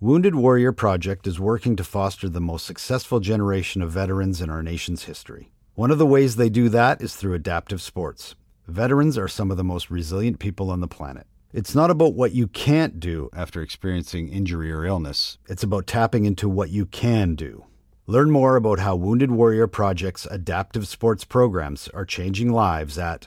Wounded Warrior Project is working to foster the most successful generation of veterans in our nation's history. One of the ways they do that is through adaptive sports. Veterans are some of the most resilient people on the planet. It's not about what you can't do after experiencing injury or illness, it's about tapping into what you can do. Learn more about how Wounded Warrior Project's adaptive sports programs are changing lives at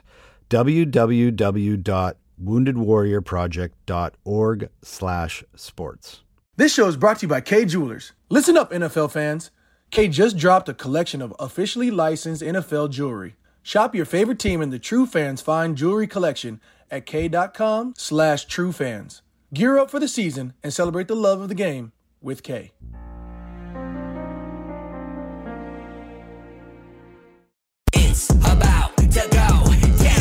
www.woundedwarriorproject.org/sports. This show is brought to you by Kay Jewelers. Listen up, NFL fans. Kay just dropped a collection of officially licensed NFL jewelry. Shop your favorite team in the True Fans Fine Jewelry Collection at kay.com slash True Fans. Gear up for the season and celebrate the love of the game with Kay. It's about to go.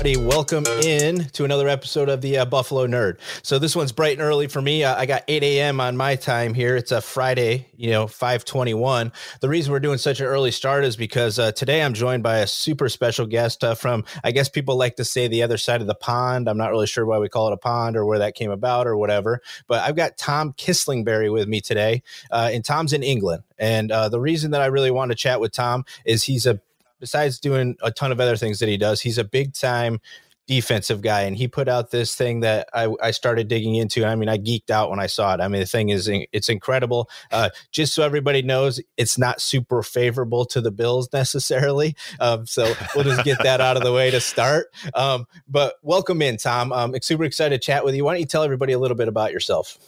Everybody. Welcome in to another episode of the uh, Buffalo Nerd. So this one's bright and early for me. Uh, I got 8 a.m. on my time here. It's a Friday, you know, 521. The reason we're doing such an early start is because uh, today I'm joined by a super special guest uh, from, I guess people like to say the other side of the pond. I'm not really sure why we call it a pond or where that came about or whatever. But I've got Tom Kislingbury with me today, uh, and Tom's in England. And uh, the reason that I really want to chat with Tom is he's a besides doing a ton of other things that he does, he's a big time defensive guy. And he put out this thing that I, I started digging into. I mean, I geeked out when I saw it. I mean, the thing is, it's incredible. Uh, just so everybody knows, it's not super favorable to the Bills necessarily. Um, so we'll just get that out of the way to start. Um, but welcome in, Tom. I'm super excited to chat with you. Why don't you tell everybody a little bit about yourself?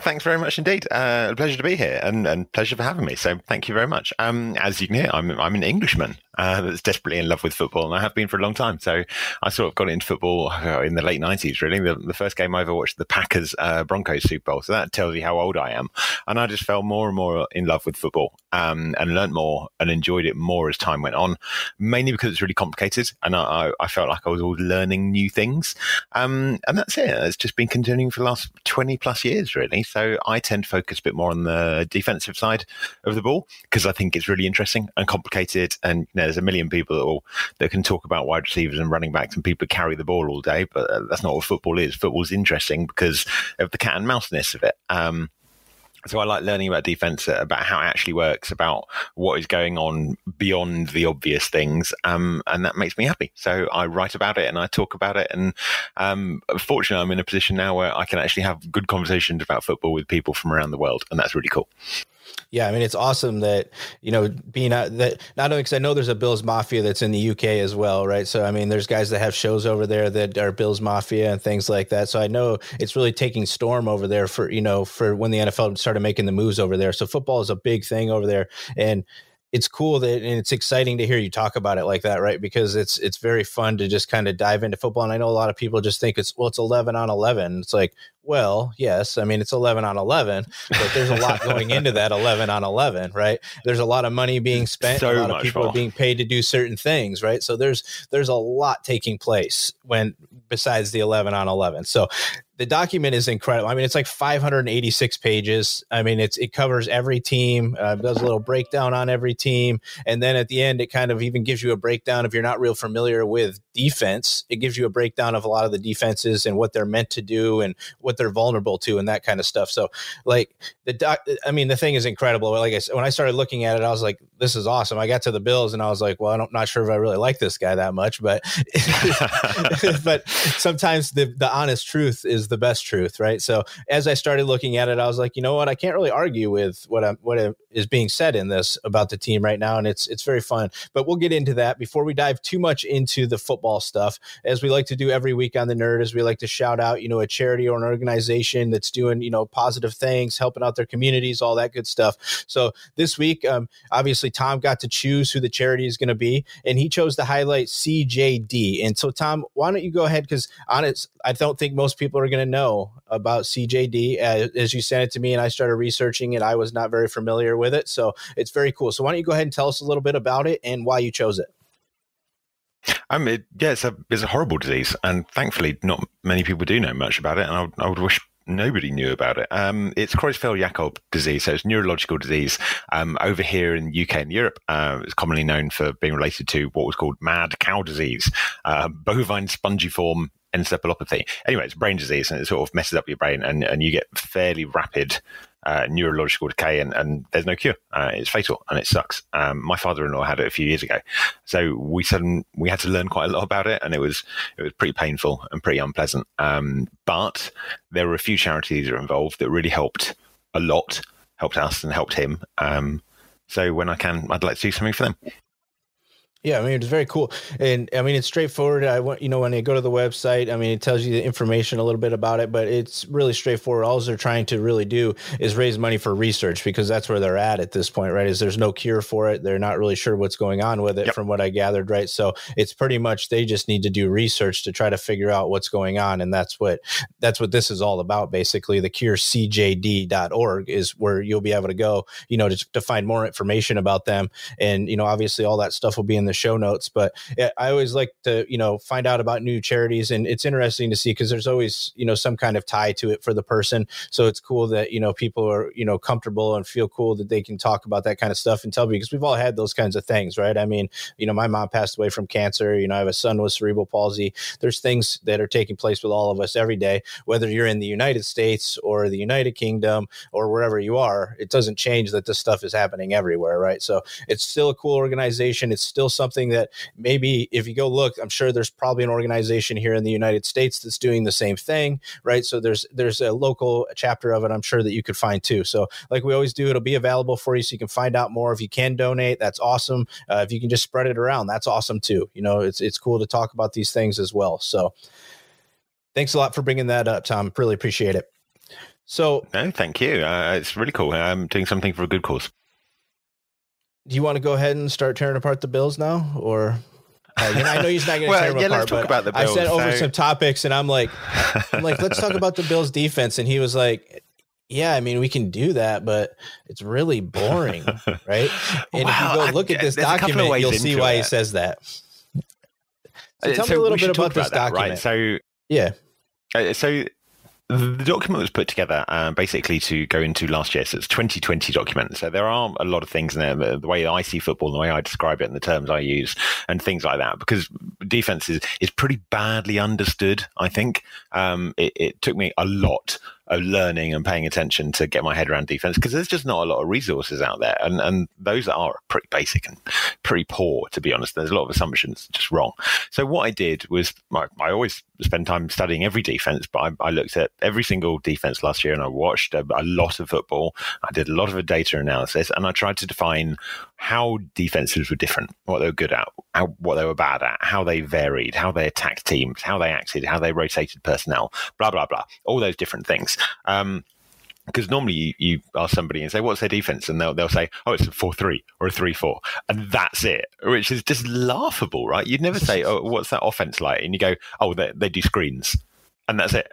Thanks very much indeed. Uh, a pleasure to be here and, and pleasure for having me. So thank you very much. Um, as you can hear, I'm, I'm an Englishman uh, that's desperately in love with football and I have been for a long time. So I sort of got into football uh, in the late 90s, really. The, the first game I ever watched, the Packers uh, Broncos Super Bowl. So that tells you how old I am. And I just fell more and more in love with football um, and learned more and enjoyed it more as time went on, mainly because it's really complicated and I, I felt like I was always learning new things. Um, and that's it. It's just been continuing for the last 20 plus years really. So I tend to focus a bit more on the defensive side of the ball because I think it's really interesting and complicated. And you know, there's a million people that will that can talk about wide receivers and running backs and people carry the ball all day, but uh, that's not what football is. Football's interesting because of the cat and mouseness of it. Um, so I like learning about defense, uh, about how it actually works, about what is going on beyond the obvious things, um, and that makes me happy. So I write about it and I talk about it, and um, fortunately, I'm in a position now where I can actually have good conversations about football with people from around the world, and that's really cool. Yeah, I mean it's awesome that you know being that not only because I know there's a Bills Mafia that's in the UK as well, right? So I mean there's guys that have shows over there that are Bills Mafia and things like that. So I know it's really taking storm over there for you know for when the NFL started making the moves over there. So football is a big thing over there, and it's cool that and it's exciting to hear you talk about it like that, right? Because it's it's very fun to just kind of dive into football. And I know a lot of people just think it's well, it's eleven on eleven. It's like, well, yes, I mean it's eleven on eleven, but there's a lot going into that eleven on eleven, right? There's a lot of money being spent, So a lot of people are being paid to do certain things, right? So there's there's a lot taking place when besides the eleven on eleven. So the document is incredible. I mean, it's like 586 pages. I mean, it's it covers every team, uh, does a little breakdown on every team, and then at the end, it kind of even gives you a breakdown if you're not real familiar with defense. It gives you a breakdown of a lot of the defenses and what they're meant to do and what they're vulnerable to and that kind of stuff. So like the doc, I mean, the thing is incredible. Like I said, when I started looking at it, I was like, this is awesome. I got to the Bills and I was like, well, I'm not sure if I really like this guy that much, but but sometimes the the honest truth is the best truth, right? So as I started looking at it, I was like, you know what, I can't really argue with what I'm what is being said in this about the team right now, and it's it's very fun. But we'll get into that before we dive too much into the football stuff, as we like to do every week on the Nerd. As we like to shout out, you know, a charity or an organization that's doing you know positive things, helping out their communities, all that good stuff. So this week, um, obviously, Tom got to choose who the charity is going to be, and he chose to highlight CJD. And so, Tom, why don't you go ahead? Because honest, I don't think most people are going to know about CJD. Uh, as you sent it to me, and I started researching it, I was not very familiar with it, so it's very cool. So why don't you go ahead and tell us a little bit about it and why you chose it? Um, it, yeah, it's a it's a horrible disease, and thankfully, not many people do know much about it. And I would, I would wish nobody knew about it. Um, it's Creutzfeldt-Jakob disease, so it's neurological disease. Um, over here in UK and Europe, uh, it's commonly known for being related to what was called mad cow disease, uh, bovine spongiform encephalopathy. Anyway, it's brain disease, and it sort of messes up your brain, and, and you get fairly rapid uh, neurological decay, and, and there's no cure. Uh, it's fatal and it sucks. Um, my father-in-law had it a few years ago, so we sudden we had to learn quite a lot about it, and it was it was pretty painful and pretty unpleasant. Um, but there were a few charities that were involved that really helped a lot, helped us and helped him. Um, so when I can, I'd like to do something for them. Yeah, I mean it's very cool, and I mean it's straightforward. I want you know when they go to the website, I mean it tells you the information a little bit about it, but it's really straightforward. All they're trying to really do is raise money for research because that's where they're at at this point, right? Is there's no cure for it. They're not really sure what's going on with it, yep. from what I gathered, right? So it's pretty much they just need to do research to try to figure out what's going on, and that's what that's what this is all about. Basically, the curecjd.org is where you'll be able to go, you know, to, to find more information about them, and you know, obviously all that stuff will be in the show notes. But I always like to, you know, find out about new charities, and it's interesting to see because there's always, you know, some kind of tie to it for the person. So it's cool that you know people are, you know, comfortable and feel cool that they can talk about that kind of stuff and tell me because we've all had those kinds of things, right? I mean, you know, my mom passed away from cancer. You know, I have a son with cerebral palsy. There's things that are taking place with all of us every day, whether you're in the United States or the United Kingdom or wherever you are. It doesn't change that this stuff is happening everywhere, right? So it's still a cool organization. It's still something that maybe if you go look, I'm sure there's probably an organization here in the United States that's doing the same thing, right? So there's there's a local chapter of it. I'm sure that you could find too. So like we always do, it'll be available for you, so you can find out more. If you can donate, that's awesome. Uh, if you can just spread it around, that's awesome too. You know, it's it's cool to talk about these things as well. So thanks a lot for bringing that up, Tom. Really appreciate it. So, no, thank you. Uh, it's really cool. I'm doing something for a good cause do you want to go ahead and start tearing apart the Bills now, or? Uh, you know, I know he's not going to well, tear them yeah, apart, let's talk about the Bills. I said over some topics, and I'm like, I'm like, let's talk about the Bills defense, and he was like, yeah, I mean, we can do that, but it's really boring, right? And wow, if you go look I, at this document, you'll see why it. he says that. So uh, tell so me a little bit about this that, document. Right? So yeah, uh, so the document was put together uh, basically to go into last year, so it's 2020 document. So there are a lot of things in there, the way I see football, the way I describe it, and the terms I use, and things like that. Because defense is is pretty badly understood. I think um, it, it took me a lot of learning and paying attention to get my head around defense because there's just not a lot of resources out there, and and those are pretty basic and pretty poor to be honest. There's a lot of assumptions just wrong. So what I did was I, I always spend time studying every defense, but I, I, looked at every single defense last year and I watched a, a lot of football. I did a lot of data analysis and I tried to define how defenses were different, what they were good at, how, what they were bad at, how they varied, how they attacked teams, how they acted, how they rotated personnel, blah blah blah, all those different things. Um, because normally you, you ask somebody and say, "What's their defense?" and they'll they'll say, "Oh, it's a four three or a three four, and that's it," which is just laughable, right? You'd never say, "Oh, what's that offense like?" and you go, "Oh, they, they do screens." And that's it.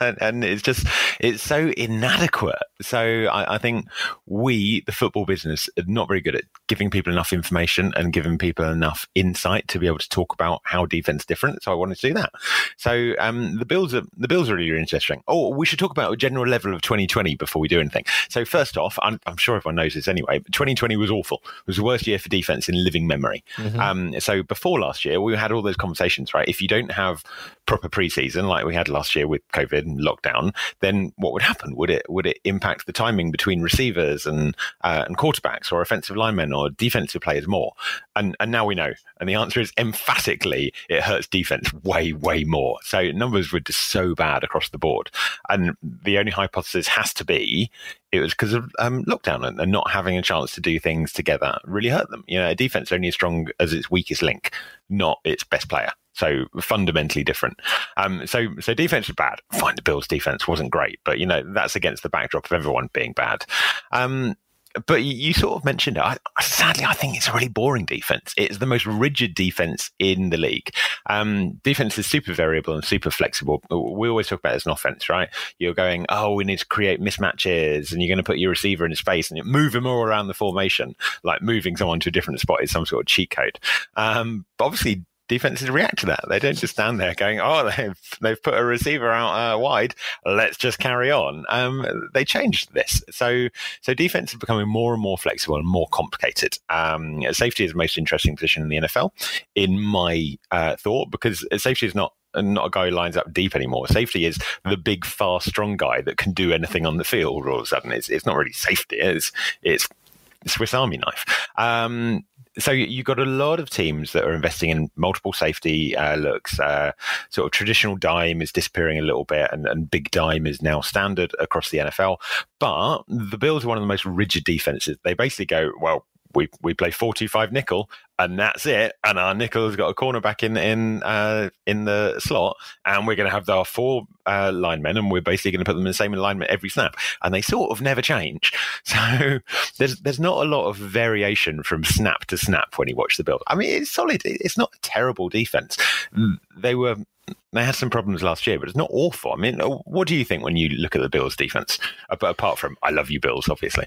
and it's just it's so inadequate So I, I, think we, the football business, are not very good at giving people enough information and giving people enough insight to be able to talk about how defense is different. So I wanted to do that. So um, the bills are the bills are really interesting. Oh, we should talk about a general level of 2020 before we do anything. So first off, I'm, I'm sure everyone knows this anyway. 2020 was awful. It was the worst year for defense in living memory. Mm-hmm. Um, so before last year, we had all those conversations, right? If you don't have proper preseason like we had last year with COVID and lockdown, then what would happen? Would it would it impact the timing between receivers and uh, and quarterbacks or offensive linemen or defensive players more? And and now we know, and the answer is emphatically it hurts defense way way more. So numbers were just so bad across the board, and the only hypothesis has to be it was because of um, lockdown and, and, not having a chance to do things together really hurt them. You know, a defense only as strong as its weakest link, not its best player. So fundamentally different. Um, so so defense was bad. Fine, the Bills' defense wasn't great, but you know that's against the backdrop of everyone being bad. Um, but you, sort of mentioned it. I, sadly, I think it's a really boring defense. It's the most rigid defense in the league. Um, defense is super variable and super flexible. We always talk about it as an offense, right? You're going, oh, we need to create mismatches, and you're going to put your receiver in space and move him all around the formation, like moving someone to a different spot is some sort of cheat code. Um, but obviously, defenses react to that. They don't just stand there going, "Oh, they've they've put a receiver out uh, wide. Let's just carry on." Um, they changed this, so so defense is becoming more and more flexible and more complicated. Um, safety is the most interesting position in the NFL, in my uh, thought, because safety is not not a guy who lines up deep anymore. Safety is the big, fast, strong guy that can do anything on the field. All of a sudden, it's it's not really safety. It's it's Swiss Army knife. Um, so you've got a lot of teams that are investing in multiple safety uh, looks. Uh, sort of traditional dime is disappearing a little bit, and, and, big dime is now standard across the NFL. But the Bills are one of the most rigid defenses. They basically go, well, we we play four two five nickel, and that's it. And our nickel has got a cornerback in in uh, in the slot, and we're going to have our four uh, linemen, and we're basically going to put them in the same alignment every snap, and they sort of never change. So there's there's not a lot of variation from snap to snap when you watch the build. I mean, it's solid. It's not a terrible defense. They were they had some problems last year, but it's not awful. I mean, what do you think when you look at the Bills' defense? Apart from, I love you, Bills, obviously.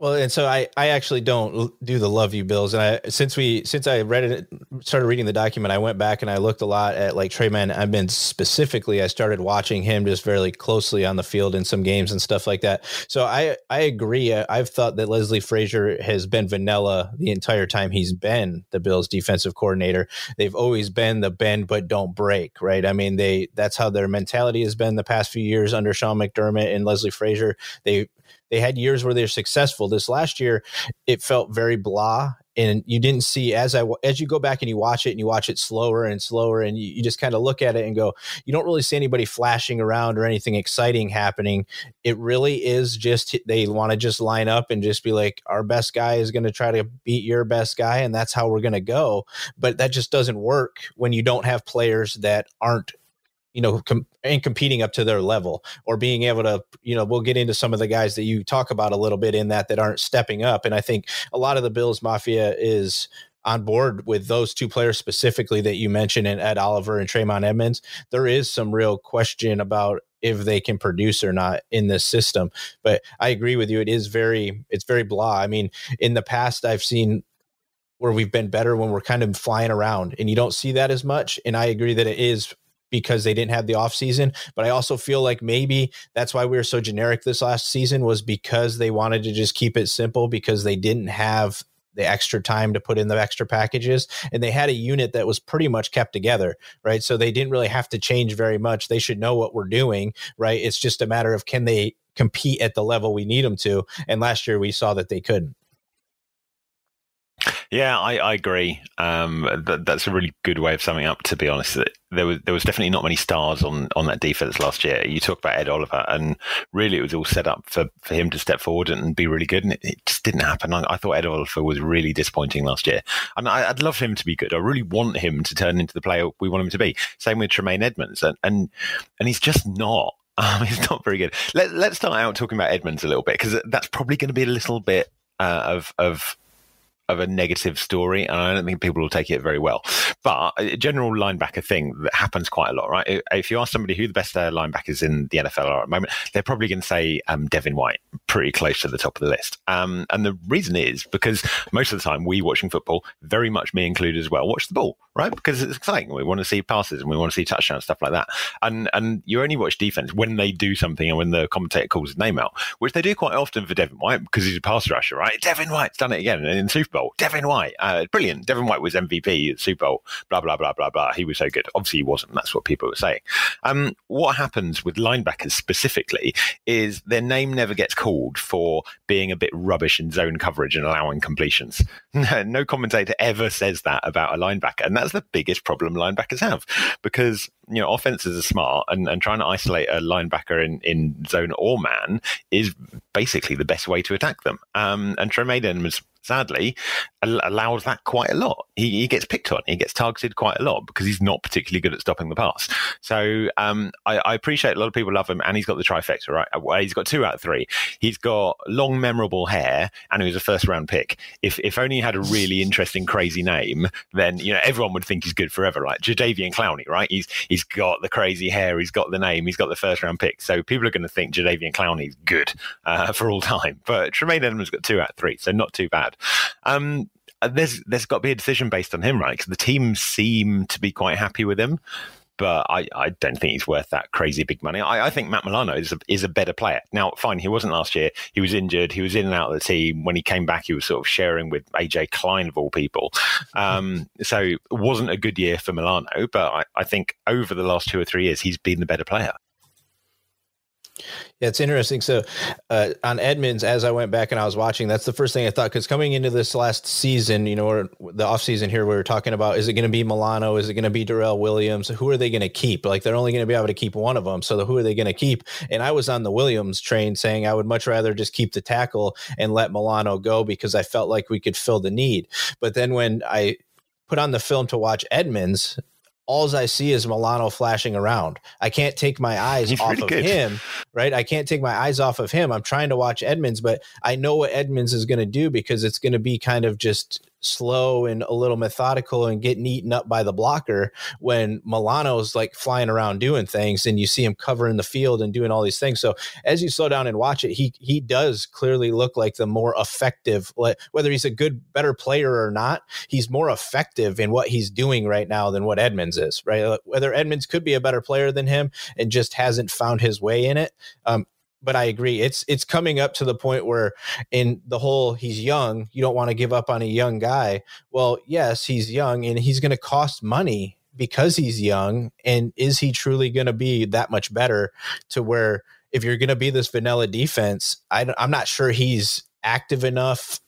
Well, and so I, I actually don't do the love you bills. And I, since we, since I read it, started reading the document, I went back and I looked a lot at like Tremaine. I've been specifically, I started watching him just very closely on the field in some games and stuff like that. So I, I agree. I've thought that Leslie Frazier has been vanilla the entire time he's been the Bills defensive coordinator. They've always been the bend but don't break, right? I mean, they, that's how their mentality has been the past few years under Sean McDermott and Leslie Frazier. They, they had years where they're successful. This last year, it felt very blah, and you didn't see as I as you go back and you watch it and you watch it slower and slower, and you, you just kind of look at it and go, you don't really see anybody flashing around or anything exciting happening. It really is just they want to just line up and just be like, our best guy is going to try to beat your best guy, and that's how we're going to go. But that just doesn't work when you don't have players that aren't you know, com- and competing up to their level or being able to, you know, we'll get into some of the guys that you talk about a little bit in that that aren't stepping up. And I think a lot of the Bills Mafia is on board with those two players specifically that you mentioned and Ed Oliver and Tremaine Edmunds. There is some real question about if they can produce or not in this system. But I agree with you. It is very, it's very blah. I mean, in the past, I've seen where we've been better when we're kind of flying around and you don't see that as much. And I agree that it is because they didn't have the offseason. But I also feel like maybe that's why we were so generic this last season was because they wanted to just keep it simple because they didn't have the extra time to put in the extra packages and they had a unit that was pretty much kept together right? So they didn't really have to change very much. They should know what we're doing right? It's just a matter of can they compete at the level we need them to and last year we saw that they couldn't yeah, I, I agree. Um, that, that's a really good way of summing up. To be honest, there was there was definitely not many stars on on that defense last year. You talk about Ed Oliver, and really it was all set up for, for him to step forward and be really good, and it, it just didn't happen. I, I, thought Ed Oliver was really disappointing last year, and I, would love him to be good. I really want him to turn into the player we want him to be. Same with Tremaine Edmunds, and and, and he's just not. Um, he's not very good. Let, let's start out talking about Edmunds a little bit because that's probably going to be a little bit uh, of of of a negative story, and I don't think people will take it very well. But a general linebacker thing that happens quite a lot, right? If you ask somebody who the best uh, linebackers in the NFL are at the moment, they're probably going to say um, Devin White, pretty close to the top of the list. Um, and the reason is because most of the time we watching football, very much me included as well, watch the ball, right? Because it's exciting. We want to see passes and we want to see touchdowns, stuff like that. And and you only watch defense when they do something and when the commentator calls his name out, which they do quite often for Devin White because he's a pass rusher, right? Devin White's done it again in Super Bowl. Devin White, uh, brilliant. Devin White was MVP at Super Bowl. Blah blah blah blah blah. He was so good. Obviously, he wasn't. That's what people were saying. Um, what happens with linebackers specifically is their name never gets called for being a bit rubbish in zone coverage and allowing completions. no commentator ever says that about a linebacker, and that's the biggest problem linebackers have because you know offenses are smart and, and trying to isolate a linebacker in, in zone or man is basically the best way to attack them. Um, and Tremaine Edmunds sadly, allows that quite a lot. He, he, gets picked on, he gets targeted quite a lot because he's not particularly good at stopping the pass. So um, I, I, appreciate a lot of people love him, and he's got the trifecta, right? Well, he's got two out of three. He's got long, memorable hair, and he was a first round pick. If if only he had a really interesting, crazy name, then you know everyone would think he's good forever. Like Jadeveon Clowney, right? He's he's got the crazy hair, he's got the name, he's got the first round pick. So people are going to think Jadeveon Clowney is good uh, for all time. But Tremaine Edmunds got two out of three, so not too bad. Um, there's there's got to be a decision based on him, right? Because the team seem to be quite happy with him, but I, I don't think he's worth that crazy big money. I, I think Matt Milano is a, is a better player. Now, fine, he wasn't last year. He was injured. He was in and out of the team. When he came back, he was sort of sharing with AJ Klein of all people. Um, so it wasn't a good year for Milano, but I, I think over the last two or three years, he's been the better player. Yeah, it's interesting. So uh, on Edmunds, as I went back and I was watching, that's the first thing I thought. Because coming into this last season, you know, or the offseason here, we were talking about is it going to be Milano? Is it going to be Daryl Williams? Who are they going to keep? Like they're only going to be able to keep one of them. So the, who are they going to keep? And I was on the Williams train saying I would much rather just keep the tackle and let Milano go because I felt like we could fill the need. But then when I put on the film to watch Edmunds, all I see is Milano flashing around. I can't take my eyes He's off of good. him, right? I can't take my eyes off of him. I'm trying to watch Edmunds, but I know what Edmunds is going to do because it's going to be kind of just slow and a little methodical and getting eaten up by the blocker when Milano's like flying around doing things and you see him covering the field and doing all these things. So as you slow down and watch it, he he does clearly look like the more effective whether he's a good better player or not, he's more effective in what he's doing right now than what Edmunds is, right? Whether Edmunds could be a better player than him and just hasn't found his way in it. Um, but I agree. It's it's coming up to the point where in the whole he's young, you don't want to give up on a young guy. Well, yes, he's young and he's going to cost money because he's young and is he truly going to be that much better to where if you're going to be this vanilla defense, I, I'm not sure he's active enough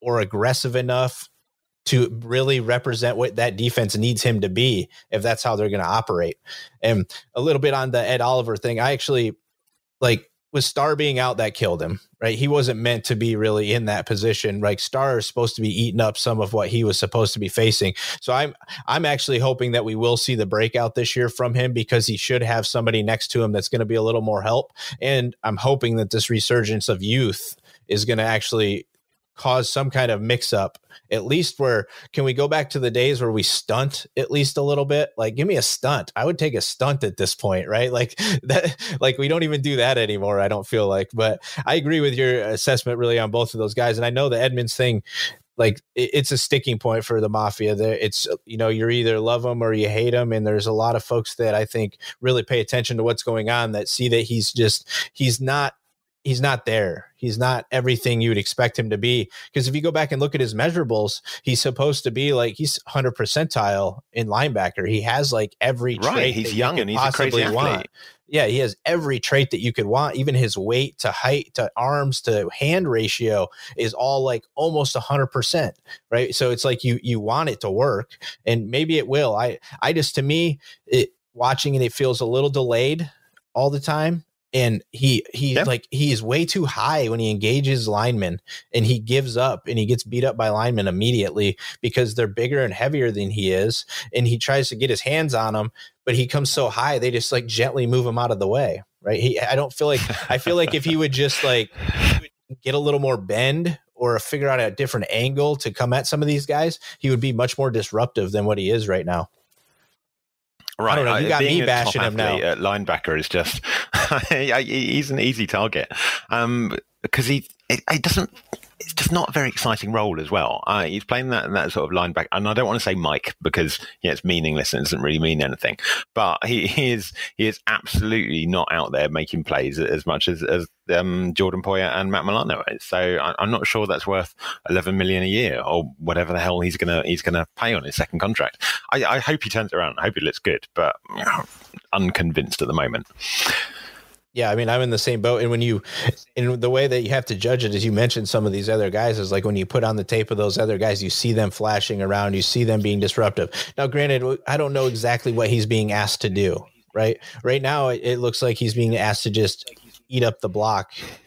or aggressive enough to really represent what that defense needs him to be if that's how they're going to operate. And a little bit on the Ed Oliver thing, I actually like with Star being out, that killed him, right? He wasn't meant to be really in that position. Like Star is supposed to be eating up some of what he was supposed to be facing. So I'm I'm actually hoping that we will see the breakout this year from him because he should have somebody next to him that's going to be a little more help. And I'm hoping that this resurgence of youth is going to actually cause some kind of mix up at least where can we go back to the days where we stunt at least a little bit? Like give me a stunt. I would take a stunt at this point right? Like that like we don't even do that anymore i don't feel like. But i agree with your assessment really on both of those guys and i know the edmunds thing like it's a sticking point for the mafia. There it's you know you're either love them or you hate them and there's a lot of folks that i think really pay attention to what's going on that see that he's just he's not he's not there. He's not everything you would expect him to be. Because if you go back and look at his measurables, he's supposed to be like he's 100 percentile in linebacker. He has like every right. trait. He's young and he's a crazy athlete. Want. Yeah, he has every trait that you could want. Even his weight to height to arms to hand ratio is all like almost 100 percent. Right. So it's like you you want it to work, and maybe it will. I I just to me it watching it, it feels a little delayed all the time and he he yep. like he is way too high when he engages linemen and he gives up and he gets beat up by linemen immediately because they're bigger and heavier than he is and he tries to get his hands on them but he comes so high they just like gently move him out of the way right he i don't feel like i feel like if he would just like get a little more bend or figure out a different angle to come at some of these guys, he would be much more disruptive than what he is right now. Right, I don't know. You got Being me a bashing top him now. At linebacker is just he's an easy target um, because he it, it doesn't. It's just not a very exciting role as well. Uh, he's playing that that sort of linebacker, and I don't want to say Mike because yeah, it's meaningless and it doesn't really mean anything. But he, he is he is absolutely not out there making plays as much as, as um, Jordan Poyer and Matt Milano is. So I, I'm not sure that's worth 11 million a year or whatever the hell he's gonna he's gonna pay on his second contract. I, I hope he turns it around. I hope he looks good, but unconvinced at the moment. Yeah, I mean, I'm in the same boat. And when you, in the way that you have to judge it, as you mentioned, some of these other guys is like when you put on the tape of those other guys, you see them flashing around, you see them being disruptive. Now, granted, I don't know exactly what he's being asked to do. Right, right now, it, it looks like he's being asked to just eat up the block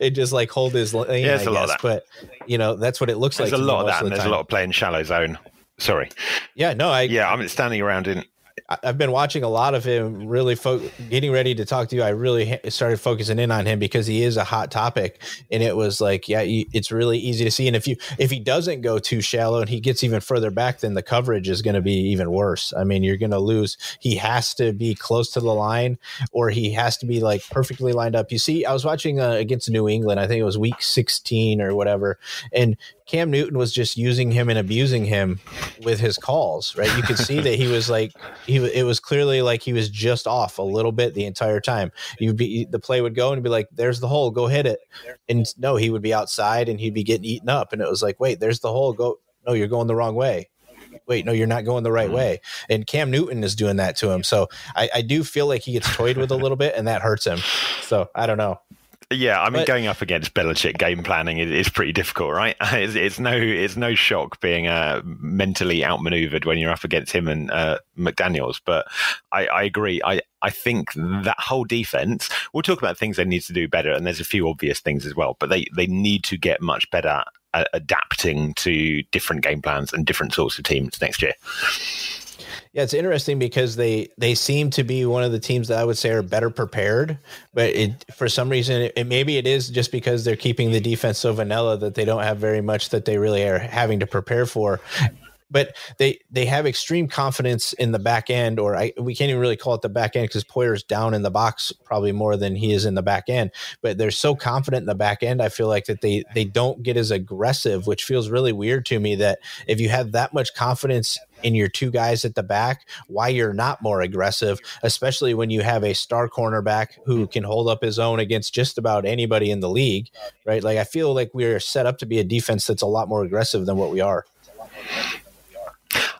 and, just like hold his lane. Yeah, I it's a lot of guess. that. But you know, that's what it looks There's like. There's a lot of that, and the there's a lot of playing shallow zone. Sorry. Yeah, no, I Yeah, I'm standing around in. I've been watching a lot of him. Really, fo- getting ready to talk to you. I really started focusing in on him because he is a hot topic, and it was like, yeah, it's really easy to see. And if you if he doesn't go too shallow and he gets even further back, then the coverage is going to be even worse. I mean, you're going to lose. He has to be close to the line, or he has to be like perfectly lined up. You see, I was watching uh, against New England. I think it was Week 16 or whatever, and Cam Newton was just using him and abusing him with his calls, right? You could see that he was like he it was clearly like he was just off a little bit the entire time. You'd be the play would go and be like, "There's the hole, go hit it," and no, he would be outside and he'd be getting eaten up, and it was like, "Wait, there's the hole, go." No, you're going the wrong way. Wait, no, you're not going the right mm-hmm. way. And Cam Newton is doing that to him. So I, I do feel like he gets toyed with a little bit, and that hurts him. So I don't know. Yeah, I mean, But- going up against Belichick game planning is, is pretty difficult, right? It's, it's no, it's no shock being uh, mentally outmaneuvered when you're up against him and uh, McDaniels. But I, I agree. I, I think that whole defense. We'll talk about things they need to do better, and there's a few obvious things as well. But they they need to get much better at adapting to different game plans and different sorts of teams next year. Yeah, it's interesting because they they seem to be one of the teams that I would say are better prepared, but it for some reason it, it maybe it is just because they're keeping the defense so vanilla that they don't have very much that they really are having to prepare for. But they they have extreme confidence in the back end, or I, we can't even really call it the back end because Poyer's down in the box probably more than he is in the back end. But they're so confident in the back end, I feel like that they they don't get as aggressive, which feels really weird to me. That if you have that much confidence in your two guys at the back, why you're not more aggressive, especially when you have a star cornerback who mm-hmm. can hold up his own against just about anybody in the league, right? Like I feel like we're set up to be a defense that's a lot more aggressive than what we are.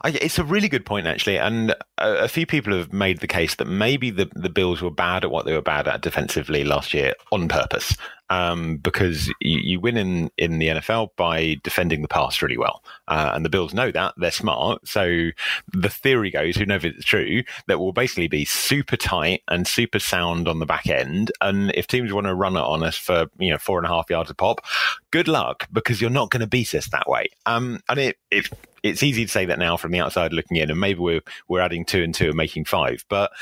I, it's a really good point, actually, and a, a few people have made the case that maybe the, the Bills were bad at what they were bad at defensively last year on purpose, um, because you, you win in, in the NFL by defending the pass really well, uh, and the Bills know that they're smart. So the theory goes, who knows if it's true, that will basically be super tight and super sound on the back end, and if teams want to run it on us for you know four and a half yards a pop, good luck because you're not going to beat us that way. Um, and it, it it's easy to say that now from the outside looking in, and maybe we're we're adding two and two and making five, but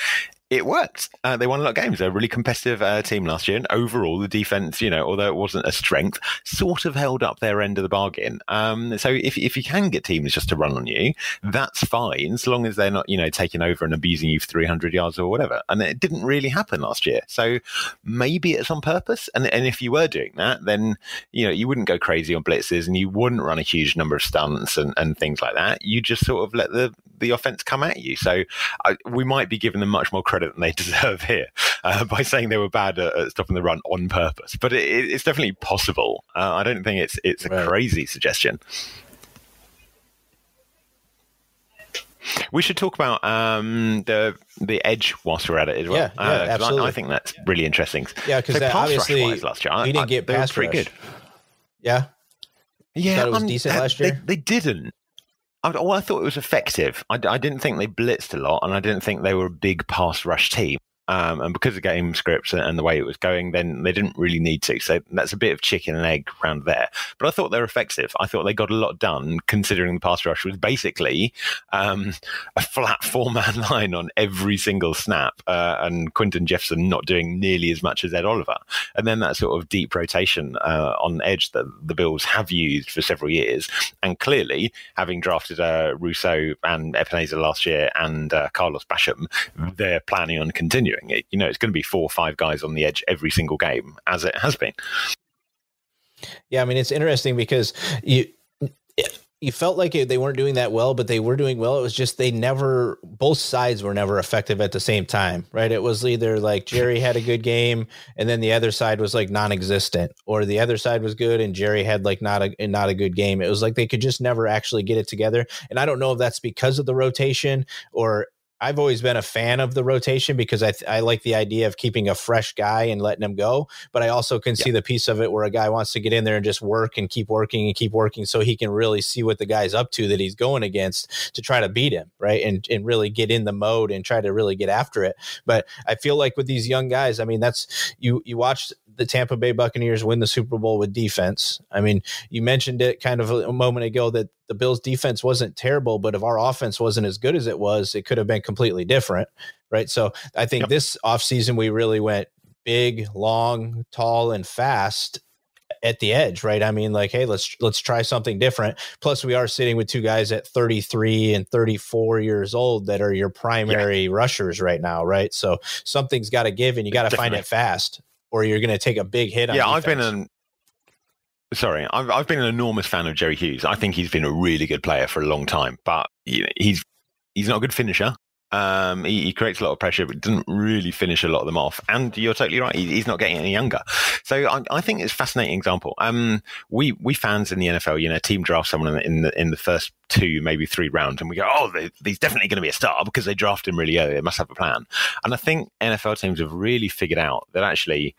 it worked. Uh, they won a lot of games. They're a really competitive uh, team last year, and overall, the defense, you know, although it wasn't a strength, sort of held up their end of the bargain. Um, so if if you can get teams just to run on you, that's fine, so long as they're not, you know, taking over and abusing you for 300 yards or whatever. And it didn't really happen last year. So maybe it's on purpose. And and if you were doing that, then you know you wouldn't go crazy on blitzes, and you wouldn't run a huge number of stunts and, and things like that. You just sort of let the the offense come at you. So I, we might be giving them much more credit than they deserve here uh, by saying they were bad at, at stopping the run on purpose. But it, it's definitely possible. Uh, I don't think it's it's a Right. crazy suggestion. We should talk about um, the the edge whilst we're at it as well. Yeah, yeah, Uh, 'cause I- I, think that's really interesting. Yeah, 'cause So obviously rush-wise last year, I- didn't I- get they pass pretty rush. good. Yeah. Yeah, it was um, decent uh, last they- year? They, didn't. I, well, I thought it was effective. I, I didn't think they blitzed a lot, and I didn't think they were a big pass rush team. Um, and because of game scripts and the way it was going, then they didn't really need to. So that's a bit of chicken and egg around there. But I thought they were effective. I thought they got a lot done, considering the pass rush was basically um, a flat four man line on every single snap, uh, and Quinton Jefferson not doing nearly as much as Ed Oliver. And then that sort of deep rotation uh, on edge that the Bills have used for several years, and clearly having drafted uh, Rousseau and Epenesa last year and uh, Carlos Basham, they're planning on continuing it. You know, it's going to be four or five guys on the edge every single game, as it has been. Yeah, I mean, it's interesting because you you felt like it, they weren't doing that well, but they were doing well. It was just they never, both sides were never effective at the same time, right? It was either like Jerry had a good game, and then the other side was like non-existent, or the other side was good and Jerry had like not a not a good game. It was like they could just never actually get it together. And I don't know if that's because of the rotation or I've always been a fan of the rotation because I, th- I like the idea of keeping a fresh guy and letting him go. But I also can yeah. see the piece of it where a guy wants to get in there and just work and keep working and keep working so he can really see what the guy's up to that he's going against to try to beat him, right? And and really get in the mode and try to really get after it. But I feel like with these young guys, I mean, that's you you watch the Tampa Bay Buccaneers win the Super Bowl with defense. I mean, you mentioned it kind of a moment ago that the Bills defense wasn't terrible, but if our offense wasn't as good as it was, it could have been completely different. Right. So I think yep. this offseason we really went big, long, tall, and fast at the edge, right? I mean, like, hey, let's let's try something different. Plus, we are sitting with two guys at 33 and 34 years old that are your primary yeah. rushers right now, right? So something's got to give, and you got to find it fast or you're going to take a big hit. yeah, I've been an sorry, I've I've been an enormous fan of Jerry Hughes. I think he's been a really good player for a long time, but he's he's not a good finisher. Um, he, he, creates a lot of pressure, but doesn't really finish a lot of them off. And you're totally right; he, he's not getting any younger. So I, I, think it's a fascinating example. Um, we we fans in the NFL, you know, team draft someone in the in the first two, maybe three rounds, and we go, oh, they, he's definitely going to be a star because they draft him really early. They must have a plan. And I think NFL teams have really figured out that actually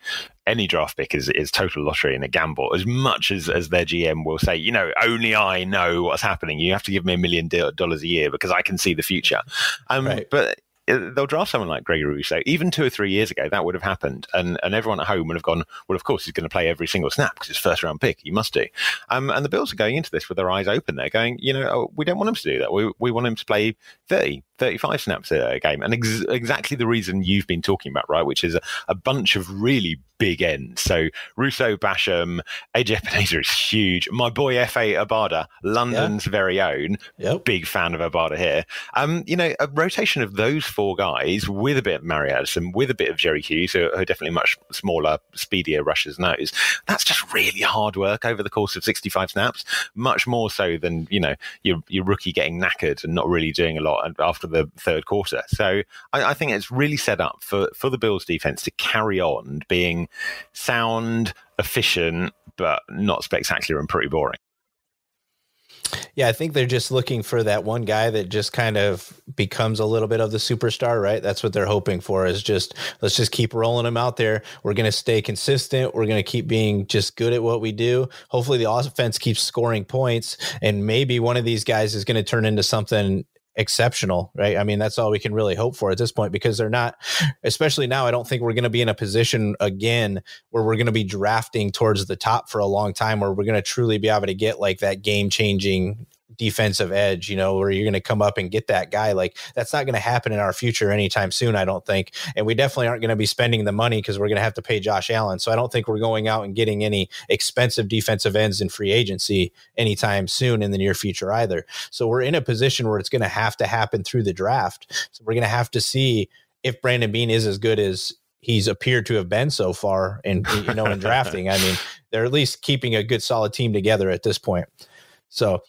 any draft pick is, is total lottery and a gamble as much as, as their GM will say, you know, only I know what's happening. You have to give me a million dollars a year because I can see the future. Um, right. But they'll draft someone like Gregory Rousseau. Even two or three years ago, that would have happened, and and everyone at home would have gone, well, of course he's going to play every single snap because it's first round pick. He must do. Um, and the Bills are going into this with their eyes open. They're going, you know, oh, we don't want him to do that. We we want him to play 30, 35 snaps a game. And ex- exactly the reason you've been talking about, right? Which is a, a bunch of really big ends. So Rousseau, Basham, AJ Epenesa is huge. My boy Efe Obada, London's yeah. very own, yep. big fan of Obada here. Um, you know, a rotation of those four guys with a bit of Mario Addison, with a bit of Jerry Hughes, who are definitely much smaller, speedier rushers nose. That's just really hard work over the course of 65 snaps, much more so than, you know, your, your rookie getting knackered and not really doing a lot after the third quarter. So I, I think it's really set up for, for the Bills defense to carry on being sound, efficient, but not spectacular and pretty boring. Yeah, I think they're just looking for that one guy that just kind of becomes a little bit of the superstar, right? That's what they're hoping for is just let's just keep rolling him out there. We're going to stay consistent. We're going to keep being just good at what we do. Hopefully the offense keeps scoring points and maybe one of these guys is going to turn into something exceptional, right? I mean, that's all we can really hope for at this point because they're not, especially now. I don't think we're going to be in a position again where we're going to be drafting towards the top for a long time, where we're going to truly be able to get like that game changing defensive edge, you know, where you're going to come up and get that guy. Like that's not going to happen in our future anytime soon, I don't think. And we definitely aren't going to be spending the money because we're going to have to pay Josh Allen. So I don't think we're going out and getting any expensive defensive ends in free agency anytime soon in the near future either. So we're in a position where it's going to have to happen through the draft. So we're going to have to see if Brandon Beane is as good as he's appeared to have been so far in you know in drafting. I mean, they're at least keeping a good solid team together at this point. So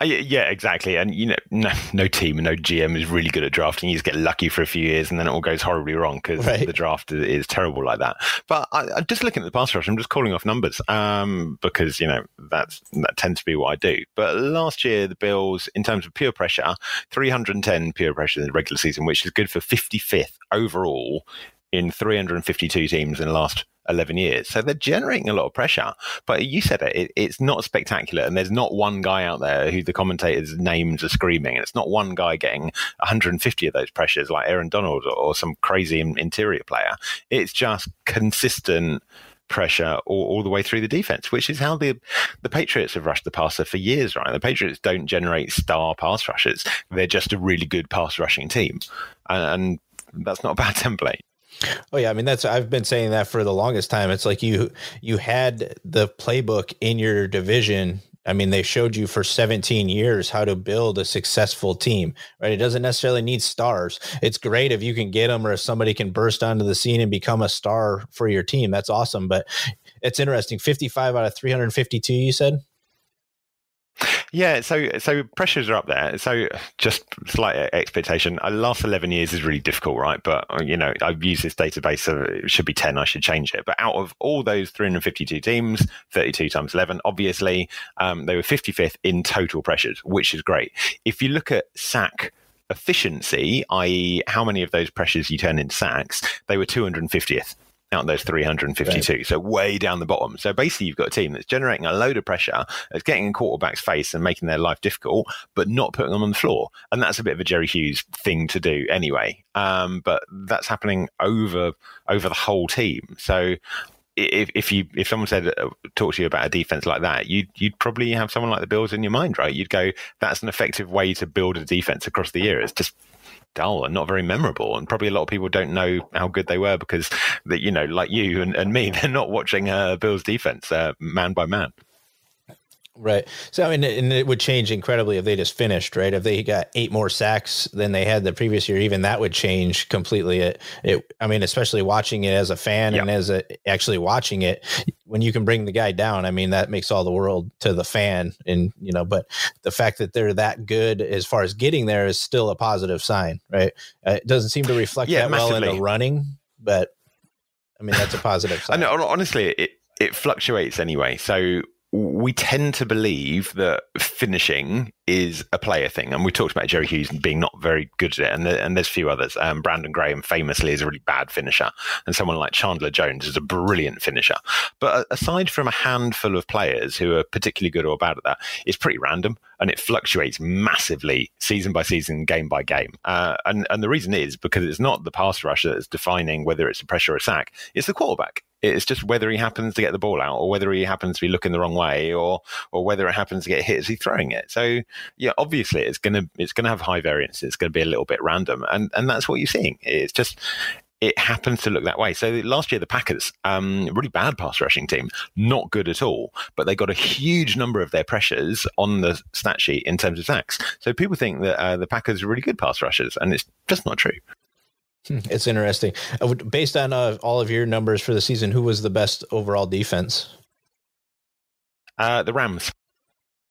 uh, yeah, exactly. And you know, no, no team and no GM is really good at drafting. You just get lucky for a few years, and then it all goes horribly wrong because right. the draft is, terrible like that. But I, I, just looking at the pass rush, I'm just calling off numbers um, because you know that's that tends to be what I do. But last year, the Bills, in terms of pure pressure, 310 pure pressure in the regular season, which is good for 55th overall in 352 teams in the last 11 years. So they're generating a lot of pressure. But you said it, it, it's not spectacular. And there's not one guy out there who the commentators' names are screaming. And it's not one guy getting 150 of those pressures like Aaron Donald or, or some crazy interior player. It's just consistent pressure all, all, the way through the defense, which is how the the Patriots have rushed the passer for years, right? The Patriots don't generate star pass rushers; they're just a really good pass rushing team, and, and that's not a bad template. Oh yeah, I mean that's I've been saying that for the longest time. It's like you you had the playbook in your division I mean, they showed you for 17 years how to build a successful team, right? It doesn't necessarily need stars. It's great if you can get them or if somebody can burst onto the scene and become a star for your team. That's awesome. But it's interesting. 55 out of 352, you said? Yeah, so so pressures are up there. So just slight expectation. Uh, last eleven years is really difficult, right? But you know, I've used this database, so it should be ten. I should change it. But out of all those 352 teams, 32 times 11, obviously, um, they were 55th in total pressures, which is great. If you look at sack efficiency, i.e., how many of those pressures you turn into sacks, they were 250th out those 352. Right. So way down the bottom. So basically, you've got a team that's generating a load of pressure, that's getting in quarterback's face and making their life difficult, but not putting them on the floor. And that's a bit of a Jerry Hughes thing to do anyway. Um, but that's happening over over the whole team. So if, if you if someone said uh, talk to you about a defense like that, you'd you'd probably have someone like the Bills in your mind, right? You'd go, that's an effective way to build a defense across the year. It's just dull and not very memorable. And probably a lot of people don't know how good they were because, that you know, like you and, and me, they're not watching uh, Bills defense uh, man by man. Right. So I mean, and it would change incredibly if they just finished, right? If they got eight more sacks than they had the previous year, even that would change completely. It, it I mean, especially watching it as a fan yep. and as a actually watching it, when you can bring the guy down, I mean, that makes all the world to the fan. And you know, but the fact that they're that good as far as getting there is still a positive sign, right? Uh, it doesn't seem to reflect yeah, that massively. well in the running, but I mean, that's a positive sign. I know, honestly, it it fluctuates anyway. So we tend to believe that finishing is a player thing. And we talked about Jerry Hughes being not very good at it. And, and there's a few others. Um, Brandon Graham famously is a really bad finisher. And someone like Chandler Jones is a brilliant finisher. But aside from a handful of players who are particularly good or bad at that, it's pretty random and it fluctuates massively season by season, game by game. Uh, and, and the reason is because it's not the pass rusher that's defining whether it's a pressure or a sack, it's the quarterback. It's just whether he happens to get the ball out, or whether he happens to be looking the wrong way, or or whether it happens to get hit as he's throwing it. So yeah, obviously it's gonna it's gonna have high variance. It's gonna be a little bit random, and and that's what you're seeing. It's just it happens to look that way. So last year, the Packers, um, really bad pass rushing team, not good at all, but they got a huge number of their pressures on the stat sheet in terms of sacks. So people think that uh, the Packers are really good pass rushers, and it's just not true. Hmm, it's interesting. Uh, based on uh, all of your numbers for the season, who was the best overall defense? Uh, the Rams.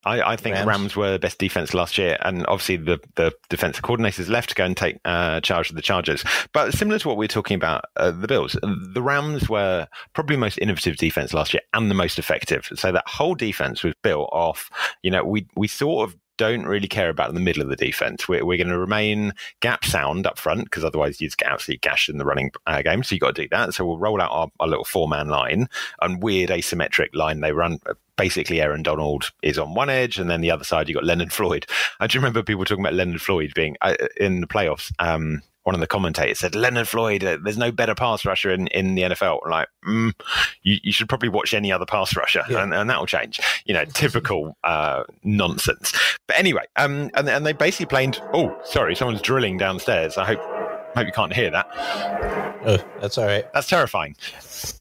I, I think Rams. Rams. were the best defense last year, and obviously the, the defensive coordinators left to go and take uh, charge of the Chargers. But similar to what we are talking about, uh, the Bills, the Rams were probably the most innovative defense last year and the most effective. So that whole defense was built off. You know, we we sort of don't really care about in the middle of the defense. We're, we're going to remain gap sound up front because otherwise you just get absolutely gashed in the running uh, game. So you've got to do that. So we'll roll out our, our little four man line and weird asymmetric line they run. Basically, Aaron Donald is on one edge, and then the other side, you've got Leonard Floyd. I do remember people talking about Leonard Floyd being uh, in the playoffs. Um, one of the commentators said Leonard Floyd, uh, there's no better pass rusher in, in the NFL. Like, mm, you, you, should probably watch any other pass rusher, yeah. and, and, that'll change. You know, typical uh, nonsense. But anyway, um, and, and they basically played. Oh, sorry, someone's drilling downstairs. I hope hope you can't hear that. Oh, that's all right. That's terrifying.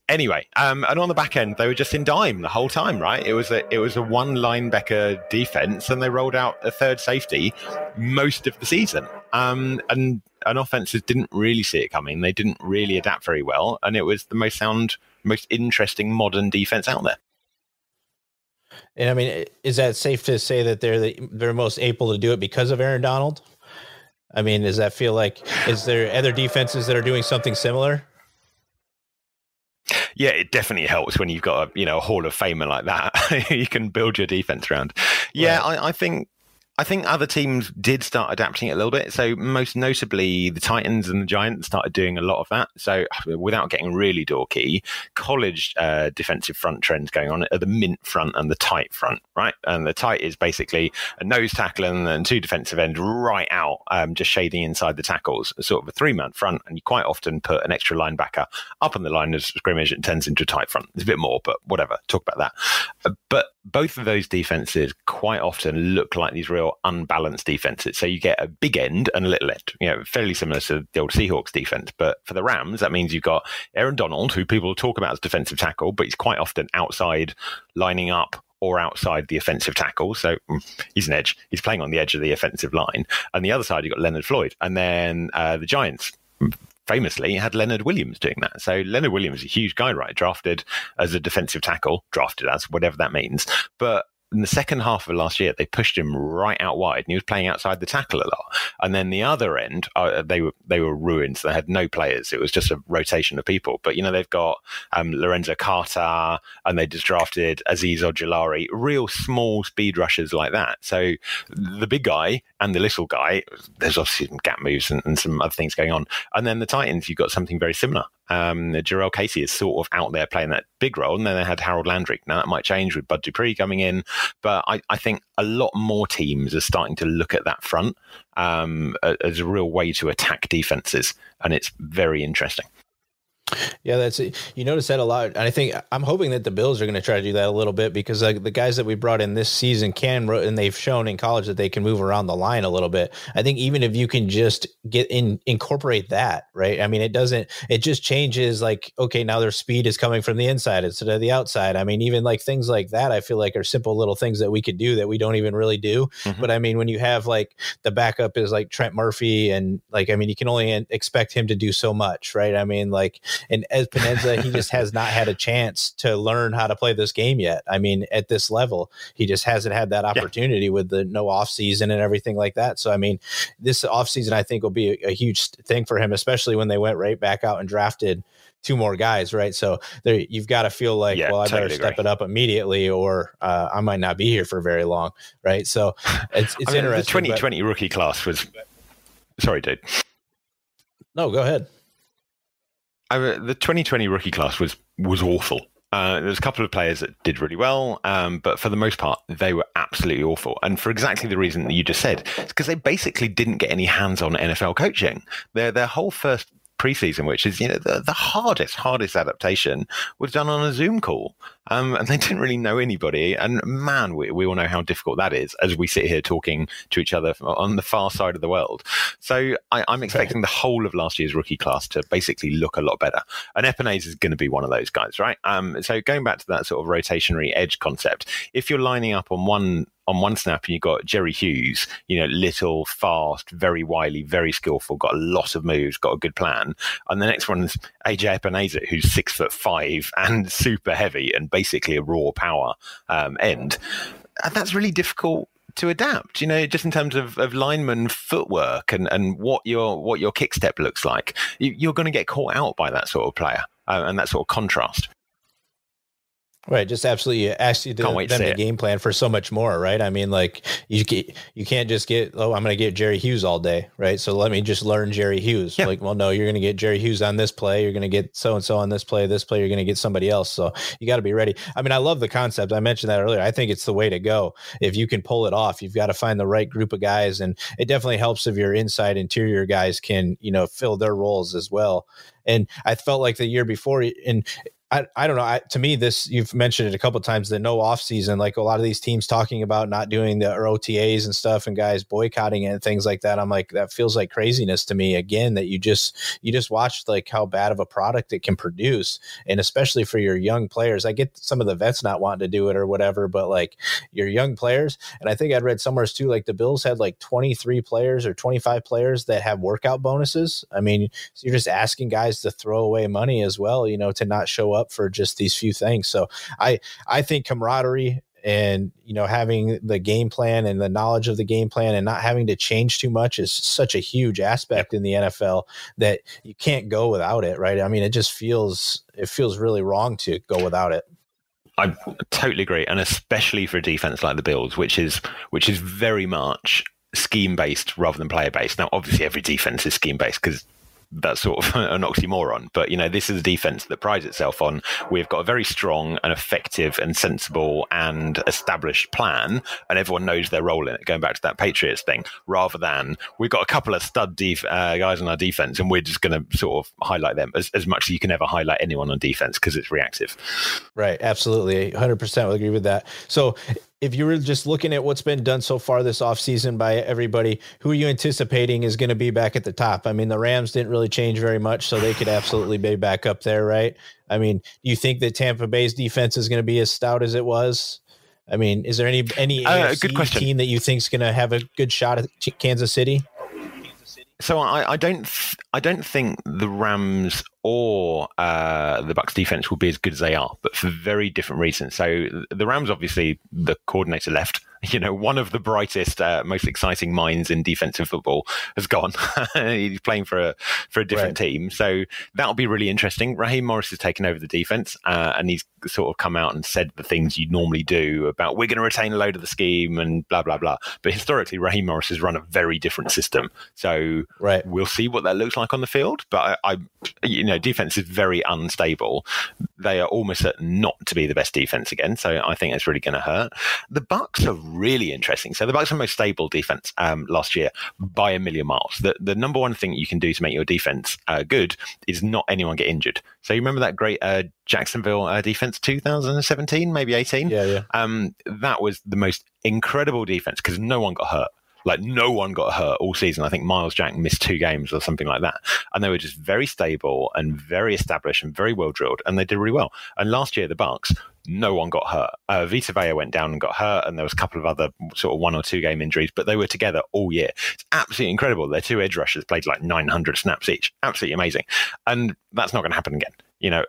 Anyway, um, and on the back end, they were just in dime the whole time, right? It was a it was a one linebacker defense, and they rolled out a third safety most of the season. Um, and and offenses didn't really see it coming. They didn't really adapt very well, and it was the most sound, most interesting modern defense out there. And I mean, is that safe to say that they're the, they're most able to do it because of Aaron Donald? I mean, does that feel like is there other defenses that are doing something similar? Yeah, it definitely helps when you've got a you know a Hall of Famer like that. you can build your defense around. Yeah, right. I, I think I think other teams did start adapting it a little bit. So most notably, the Titans and the Giants started doing a lot of that. So without getting really dorky, college uh, defensive front trends going on are the mint front and the tight front, right? And the tight is basically a nose tackle and then two defensive ends right out, um, just shading inside the tackles, sort of a three man front. And you quite often put an extra linebacker up on the line of scrimmage. It turns into a tight front. There's a bit more, but whatever. Talk about that. Uh, but both of those defenses quite often look like these real unbalanced defenses. So you get a big end and a little end, you know, fairly similar to the old Seahawks defense. But for the Rams, that means you've got Aaron Donald, who people talk about as defensive tackle, but he's quite often outside lining up or outside the offensive tackle. So mm, he's an edge. He's playing on the edge of the offensive line. And the other side, you've got Leonard Floyd. And then uh, the Giants famously had Leonard Williams doing that. So Leonard Williams is a huge guy, right? Drafted as a defensive tackle, drafted as whatever that means. But in the second half of last year, they pushed him right out wide, and he was playing outside the tackle a lot. And then the other end, uh, they were they were ruined. They had no players. It was just a rotation of people. But you know, they've got um, Lorenzo Carter, and they just drafted Azeez Ojulari, real small speed rushers like that. So the big guy and the little guy, there's obviously some gap moves and, and some other things going on. And then the Titans, you've got something very similar. Um, Jurrell Casey is sort of out there playing that big role. And then they had Harold Landry. Now that might change with Bud Dupree coming in, but I, I think a lot more teams are starting to look at that front um, as a real way to attack defenses, and it's very interesting. Yeah, that's it. You notice that a lot. And I think I'm hoping that the Bills are going to try to do that a little bit because like the guys that we brought in this season can, and they've shown in college that they can move around the line a little bit. I think even if you can just get in, incorporate that, right? I mean, it doesn't, it just changes like, okay, now their speed is coming from the inside instead of the outside. I mean, even like things like that, I feel like are simple little things that we could do that we don't even really do. Mm-hmm. But I mean, when you have like the backup is like Trent Murphy and like, I mean, you can only expect him to do so much, right? I mean, like, and Epenesa, he just has not had a chance to learn how to play this game yet. I mean, at this level, he just hasn't had that opportunity yeah. with the no off season and everything like that. So, I mean, this off season, I think will be a, a huge thing for him, especially when they went right back out and drafted two more guys, right? So there, you've got to feel like, yeah, well, I totally better step agree. it up immediately, or uh, I might not be here for very long, right? So it's it's I mean, interesting. The 2020 but, rookie class was, sorry, dude. No, go ahead. I, the 2020 rookie class was was awful. Uh, there's a couple of players that did really well, um, but for the most part, they were absolutely awful. And for exactly the reason that you just said, it's because they basically didn't get any hands-on NFL coaching. Their their whole first preseason, which is you know the, the hardest hardest adaptation, was done on a Zoom call, um, and they didn't really know anybody. And man, we, we all know how difficult that is as we sit here talking to each other on the far side of the world. So I, am expecting the whole of last year's rookie class to basically look a lot better. And Epenesa is going to be one of those guys, right? Um, so going back to that sort of rotationary edge concept, if you're lining up on one on one snap and you've got Jerry Hughes, you know, little, fast, very wily, very skillful, got a lot of moves, got a good plan. And the next one's AJ Epenesa, who's six foot five and super heavy and basically a raw power um, end. And that's really difficult to adapt, you know, just in terms of, of lineman footwork and, and what your what your kick step looks like. You, are going to get caught out by that sort of player uh, and that sort of contrast. Right, just absolutely ask you to, them to game plan for so much more, right? I mean, like you you can't just get oh, I'm going to get Jerry Hughes all day, right? So let me just learn Jerry Hughes. Yeah. Like, well, no, you're going to get Jerry Hughes on this play, you're going to get so and so on this play, this play, you're going to get somebody else. So you got to be ready. I mean, I love the concept. I mentioned that earlier. I think it's the way to go. If you can pull it off, you've got to find the right group of guys, and it definitely helps if your inside interior guys can you know fill their roles as well. And I felt like the year before, and I, I don't know. I, to me, this you've mentioned it a couple times. The no off season, like a lot of these teams talking about not doing the OTAs and stuff, and guys boycotting it and things like that. I'm like, that feels like craziness to me. Again, that you just you just watched like how bad of a product it can produce, and especially for your young players. I get some of the vets not wanting to do it or whatever, but like your young players, and I think I'd read somewhere too, like the Bills had like 23 players or 25 players that have workout bonuses. I mean, so you're just asking guys to throw away money as well, you know, to not show up for just these few things. So I I think camaraderie and you know having the game plan and the knowledge of the game plan and not having to change too much is such a huge aspect in the NFL that you can't go without it, right? I mean, it just feels it feels really wrong to go without it. I totally agree, and especially for a defense like the Bills, which is which is very much scheme based rather than player based. Now, obviously, every defense is scheme based because that's sort of an oxymoron. But you know, this is a defense that prides itself on we've got a very strong and effective and sensible and established plan, and everyone knows their role in it. Going back to that Patriots thing, rather than we've got a couple of stud def- uh, guys on our defense, and we're just going to sort of highlight them as, as much as you can ever highlight anyone on defense because it's reactive. Right, absolutely, hundred percent would agree with that. So if you were just looking at what's been done so far this offseason by everybody, who are you anticipating is going to be back at the top? I mean, the Rams didn't really change very much, so they could absolutely be back up there, right? I mean, do you think that Tampa Bay's defense is going to be as stout as it was? I mean, is there any any uh, good question. team that you think is going to have a good shot at Kansas City? So I, I don't th- I don't think the Rams or uh, the Bucs defense will be as good as they are, but for very different reasons. So the Rams, obviously, the coordinator left you know, one of the brightest, uh, most exciting minds in defensive football has gone. He's playing for a for a different right. team, so that'll be really interesting. Raheem Morris has taken over the defense, uh, and he's sort of come out and said the things you normally do about we're going to retain a load of the scheme and blah blah blah. But historically, Raheem Morris has run a very different system, so right. we'll see what that looks like on the field. But I, I you know, defense is very unstable. They are almost certain not to be the best defense again, so I think it's really going to hurt. The Bucs are really interesting. So the Bucs are most stable defense um, last year by a million miles. The the number one thing you can do to make your defense uh, good is not anyone get injured. So you remember that great uh, Jacksonville uh, defense 2017, maybe 18? Yeah, yeah. Um, that was the most incredible defense because no one got hurt. Like no one got hurt all season. I think Myles Jack missed two games or something like that. And they were just very stable and very established and very well drilled. And they did really well. And last year, the Bucs, no one got hurt. Uh, Vita Vea went down and got hurt, and there was a couple of other sort of one or two game injuries, but they were together all year. It's absolutely incredible. Their two edge rushers played like 900 snaps each. Absolutely amazing. And that's not going to happen again. You know,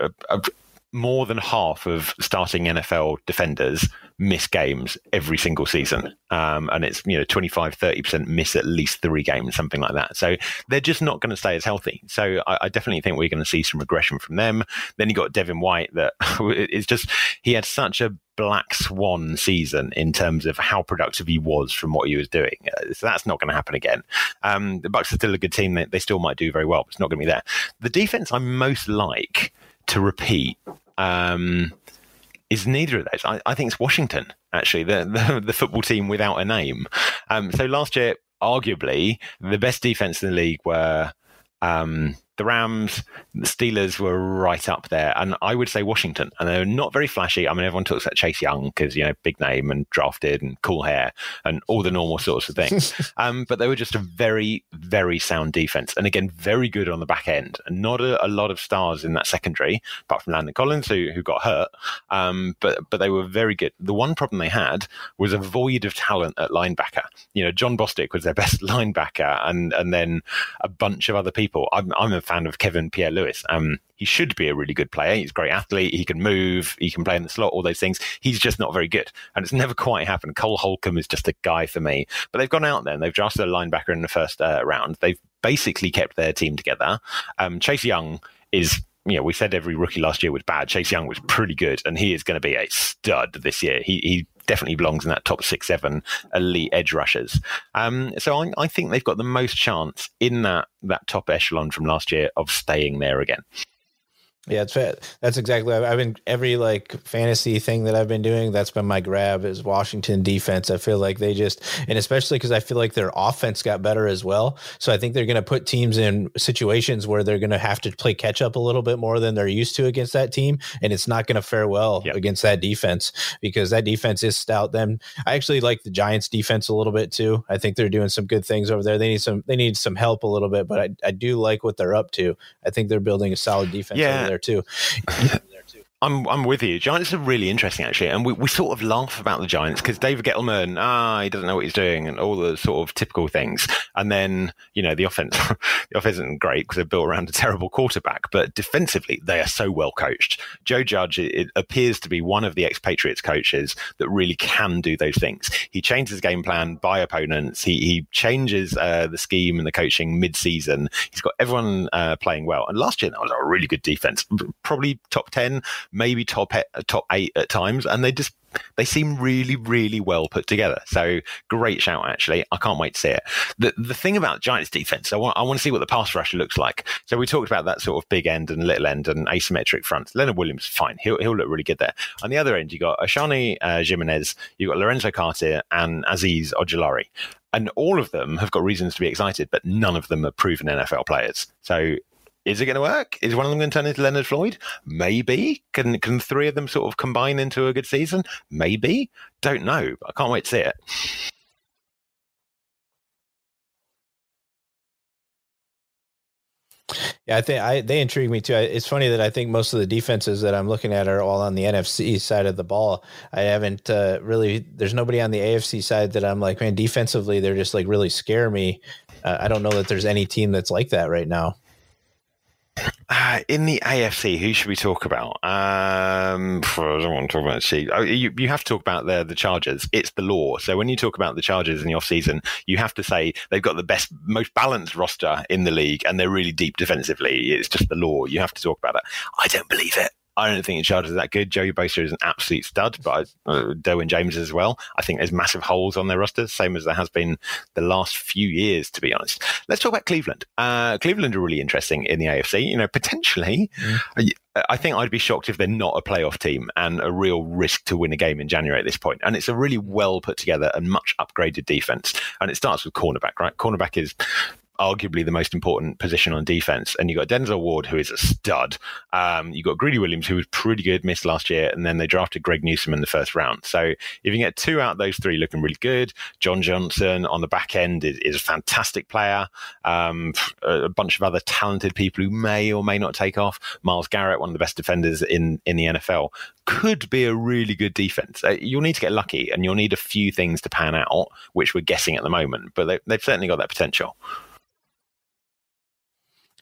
more than half of starting NFL defenders miss games every single season. Um, and it's, you know, 25, 30% miss at least three games, something like that. So they're just not going to stay as healthy. So I, I definitely think we're going to see some regression from them. Then you got Devin White that it's just, he had such a black swan season in terms of how productive he was from what he was doing. Uh, so that's not going to happen again. Um, the Bucs are still a good team. They, they still might do very well, but it's not going to be there. The defense I most like to repeat um, is neither of those. I, I, think it's Washington, actually, the, the, the football team without a name. Um, so last year, arguably, the best defense in the league were um, the Rams, the Steelers were right up there, and I would say Washington. And they're not very flashy. I mean, everyone talks about Chase Young because you know, big name and drafted and cool hair and all the normal sorts of things. um, but they were just a very, very sound defense, and again, very good on the back end. And not a, a lot of stars in that secondary, apart from Landon Collins, who who got hurt. Um, but but they were very good. The one problem they had was a void of talent at linebacker. You know, Jon Bostic was their best linebacker, and and then a bunch of other people. I'm, I'm a fan of Kevin Pierre Louis. Um, he should be a really good player. He's a great athlete. He can move. He can play in the slot. All those things. He's just not very good, and it's never quite happened. Cole Holcomb is just a guy for me. But they've gone out there and they've drafted a linebacker in the first uh, round. They've basically kept their team together. Um, Chase Young is you know, we said every rookie last year was bad. Chase Young was pretty good, and he is going to be a stud this year. He he definitely belongs in that top six, seven elite edge rushers. Um, so I, I think they've got the most chance in that that top echelon from last year of staying there again. Yeah, it's that's exactly. I've been every like fantasy thing that I've been doing. That's been my grab is Washington defense. I feel like they just, and especially because I feel like their offense got better as well. So I think they're going to put teams in situations where they're going to have to play catch up a little bit more than they're used to against that team, and it's not going to fare well yep. against that defense because that defense is stout. Them, I actually like the Giants defense a little bit too. I think they're doing some good things over there. They need some, they need some help a little bit, but I, I do like what they're up to. I think they're building a solid defense yeah. There too. I'm I'm with you. Giants are really interesting actually, and we, we sort of laugh about the Giants because David Gettleman, ah, he doesn't know what he's doing, and all the sort of typical things. And then you know the offense, the offense isn't great because they're built around a terrible quarterback, but defensively they are so well coached. Joe Judge it, appears to be one of the ex-Patriots coaches that really can do those things. He changes his game plan by opponents. He he changes uh, the scheme and the coaching mid season. He's got everyone uh, playing well. And last year that was a really good defense, probably top ten maybe top top eight at times, and they just they seem really, really well put together. So great shout, actually. I can't wait to see it. The the thing about Giants defense, I want I want to see what the pass rush looks like. So we talked about that sort of big end and little end and asymmetric front. Leonard Williams, fine, he'll he'll look really good there. On the other end, you got Oshane uh, Ximines, you got Lorenzo Carter and Azeez Ojulari. And all of them have got reasons to be excited, but none of them are proven NFL players. So is it going to work? Is one of them going to turn into Leonard Floyd? Maybe. Can can three of them sort of combine into a good season? Maybe. Don't know. I can't wait to see it. Yeah, I think I, they intrigue me too. It's funny that I think most of the defenses that I'm looking at are all on the NFC side of the ball. I haven't uh, really. There's nobody on the AFC side that I'm like, man, defensively, they're just like really scare me. Uh, I don't know that there's any team that's like that right now. Uh, in the AFC, who should we talk about? Um, I don't want to talk about. Oh, you, you have to talk about the the Chargers. It's the law. So when you talk about the Chargers in the off season, you have to say they've got the best, most balanced roster in the league, and they're really deep defensively. It's just the law. You have to talk about it. I don't believe it. I don't think Chargers are that good. Joey Bosa is an absolute stud, but uh, Derwin James as well. I think there's massive holes on their roster, same as there has been the last few years, to be honest. Let's talk about Cleveland. Uh, Cleveland are really interesting in the AFC. You know, potentially, mm. I think I'd be shocked if they're not a playoff team and a real risk to win a game in January at this point. And it's a really well put together and much upgraded defense. And it starts with cornerback, right? Cornerback is arguably the most important position on defense. And you've got Denzel Ward, who is a stud. Um, you got Greedy Williams, who was pretty good, missed last year, and then they drafted Greg Newsome in the first round. So if you get two out of those three looking really good, John Johnson on the back end is, is a fantastic player. Um, a bunch of other talented people who may or may not take off. Myles Garrett, one of the best defenders in in the NFL, could be a really good defense. Uh, you'll need to get lucky, and you'll need a few things to pan out, which we're guessing at the moment. But they, they've certainly got that potential.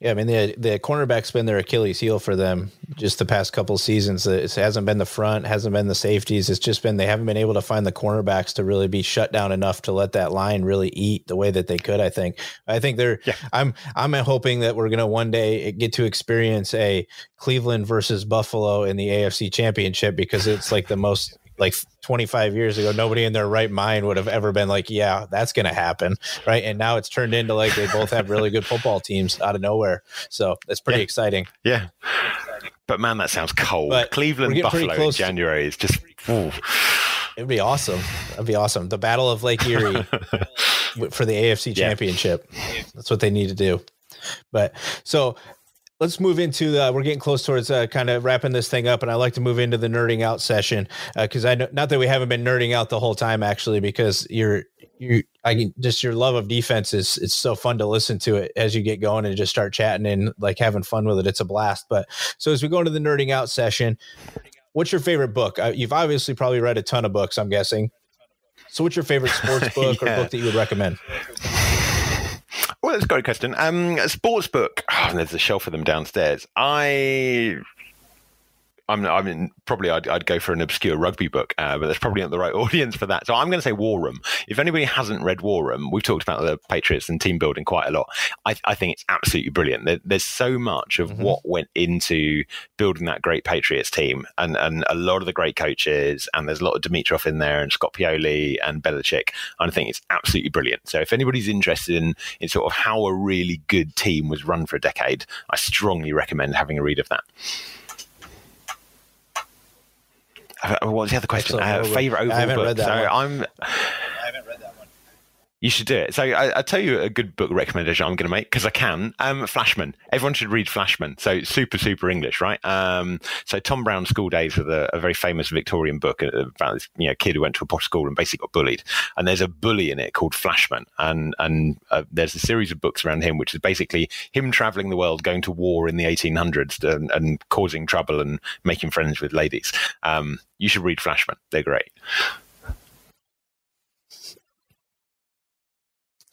Yeah, I mean the the cornerback's been their Achilles heel for them just the past couple seasons. It hasn't been the front, hasn't been the safeties. It's just been they haven't been able to find the cornerbacks to really be shut down enough to let that line really eat the way that they could. I think. I think they're. Yeah. I'm I'm hoping that we're gonna one day get to experience a Cleveland versus Buffalo in the AFC Championship because it's like the most like 25 years ago, nobody in their right mind would have ever been like, yeah, that's going to happen. Right. And now it's turned into like they both have really good football teams out of nowhere. So it's pretty yeah. exciting. Yeah. But man, that sounds cold. But Cleveland Buffalo in January is just. Ooh. It'd be awesome. That'd be awesome. The Battle of Lake Erie for the AFC Championship. Yeah. That's what they need to do. But so let's move into the we're getting close towards uh, kind of wrapping this thing up and i like to move into the nerding out session because uh, i know not that we haven't been nerding out the whole time actually because you're you i can just your love of defense is it's so fun to listen to it as you get going and just start chatting and like having fun with it. It's a blast. But so as we go into the nerding out session what's your favorite book? Uh, you've obviously probably read a ton of books i'm guessing. So what's your favorite sports book yeah. or book that you would recommend well, that's a great question. Um, a sports book. Oh, there's a shelf of them downstairs. I I'm, I mean, probably I'd, I'd, go for an obscure rugby book, uh, but that's probably not the right audience for that. So I'm going to say War Room. If anybody hasn't read War Room, we've talked about the Patriots and team building quite a lot. I, I think it's absolutely brilliant. There, there's so much of mm-hmm. what went into building that great Patriots team, and and a lot of the great coaches, and there's a lot of Dimitroff in there, and Scott Pioli and Belichick. And I think it's absolutely brilliant. So if anybody's interested in in sort of how a really good team was run for a decade, I strongly recommend having a read of that. What was the other question? Uh, favorite overall book. So. I'm. I haven't read. You should do it. So I, will tell you a good book recommendation I'm going to make because I can. Um, Flashman. Everyone should read Flashman. So super, super English, right? Um, so Tom Brown's School Days was a, a, very famous Victorian book about this you know kid who went to a posh school and basically got bullied. And there's a bully in it called Flashman, and and uh, there's a series of books around him, which is basically him traveling the world, going to war in the 1800s, and, and causing trouble and making friends with ladies. Um, you should read Flashman. They're great.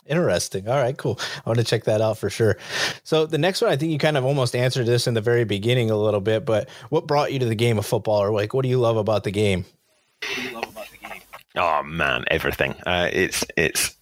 Interesting. All right, cool. I want to check that out for sure. So the next one, I think you kind of almost answered this in the very beginning a little bit, but what brought you to the game of football, or like, what do you love about the game? Oh man, everything. Uh, it's it's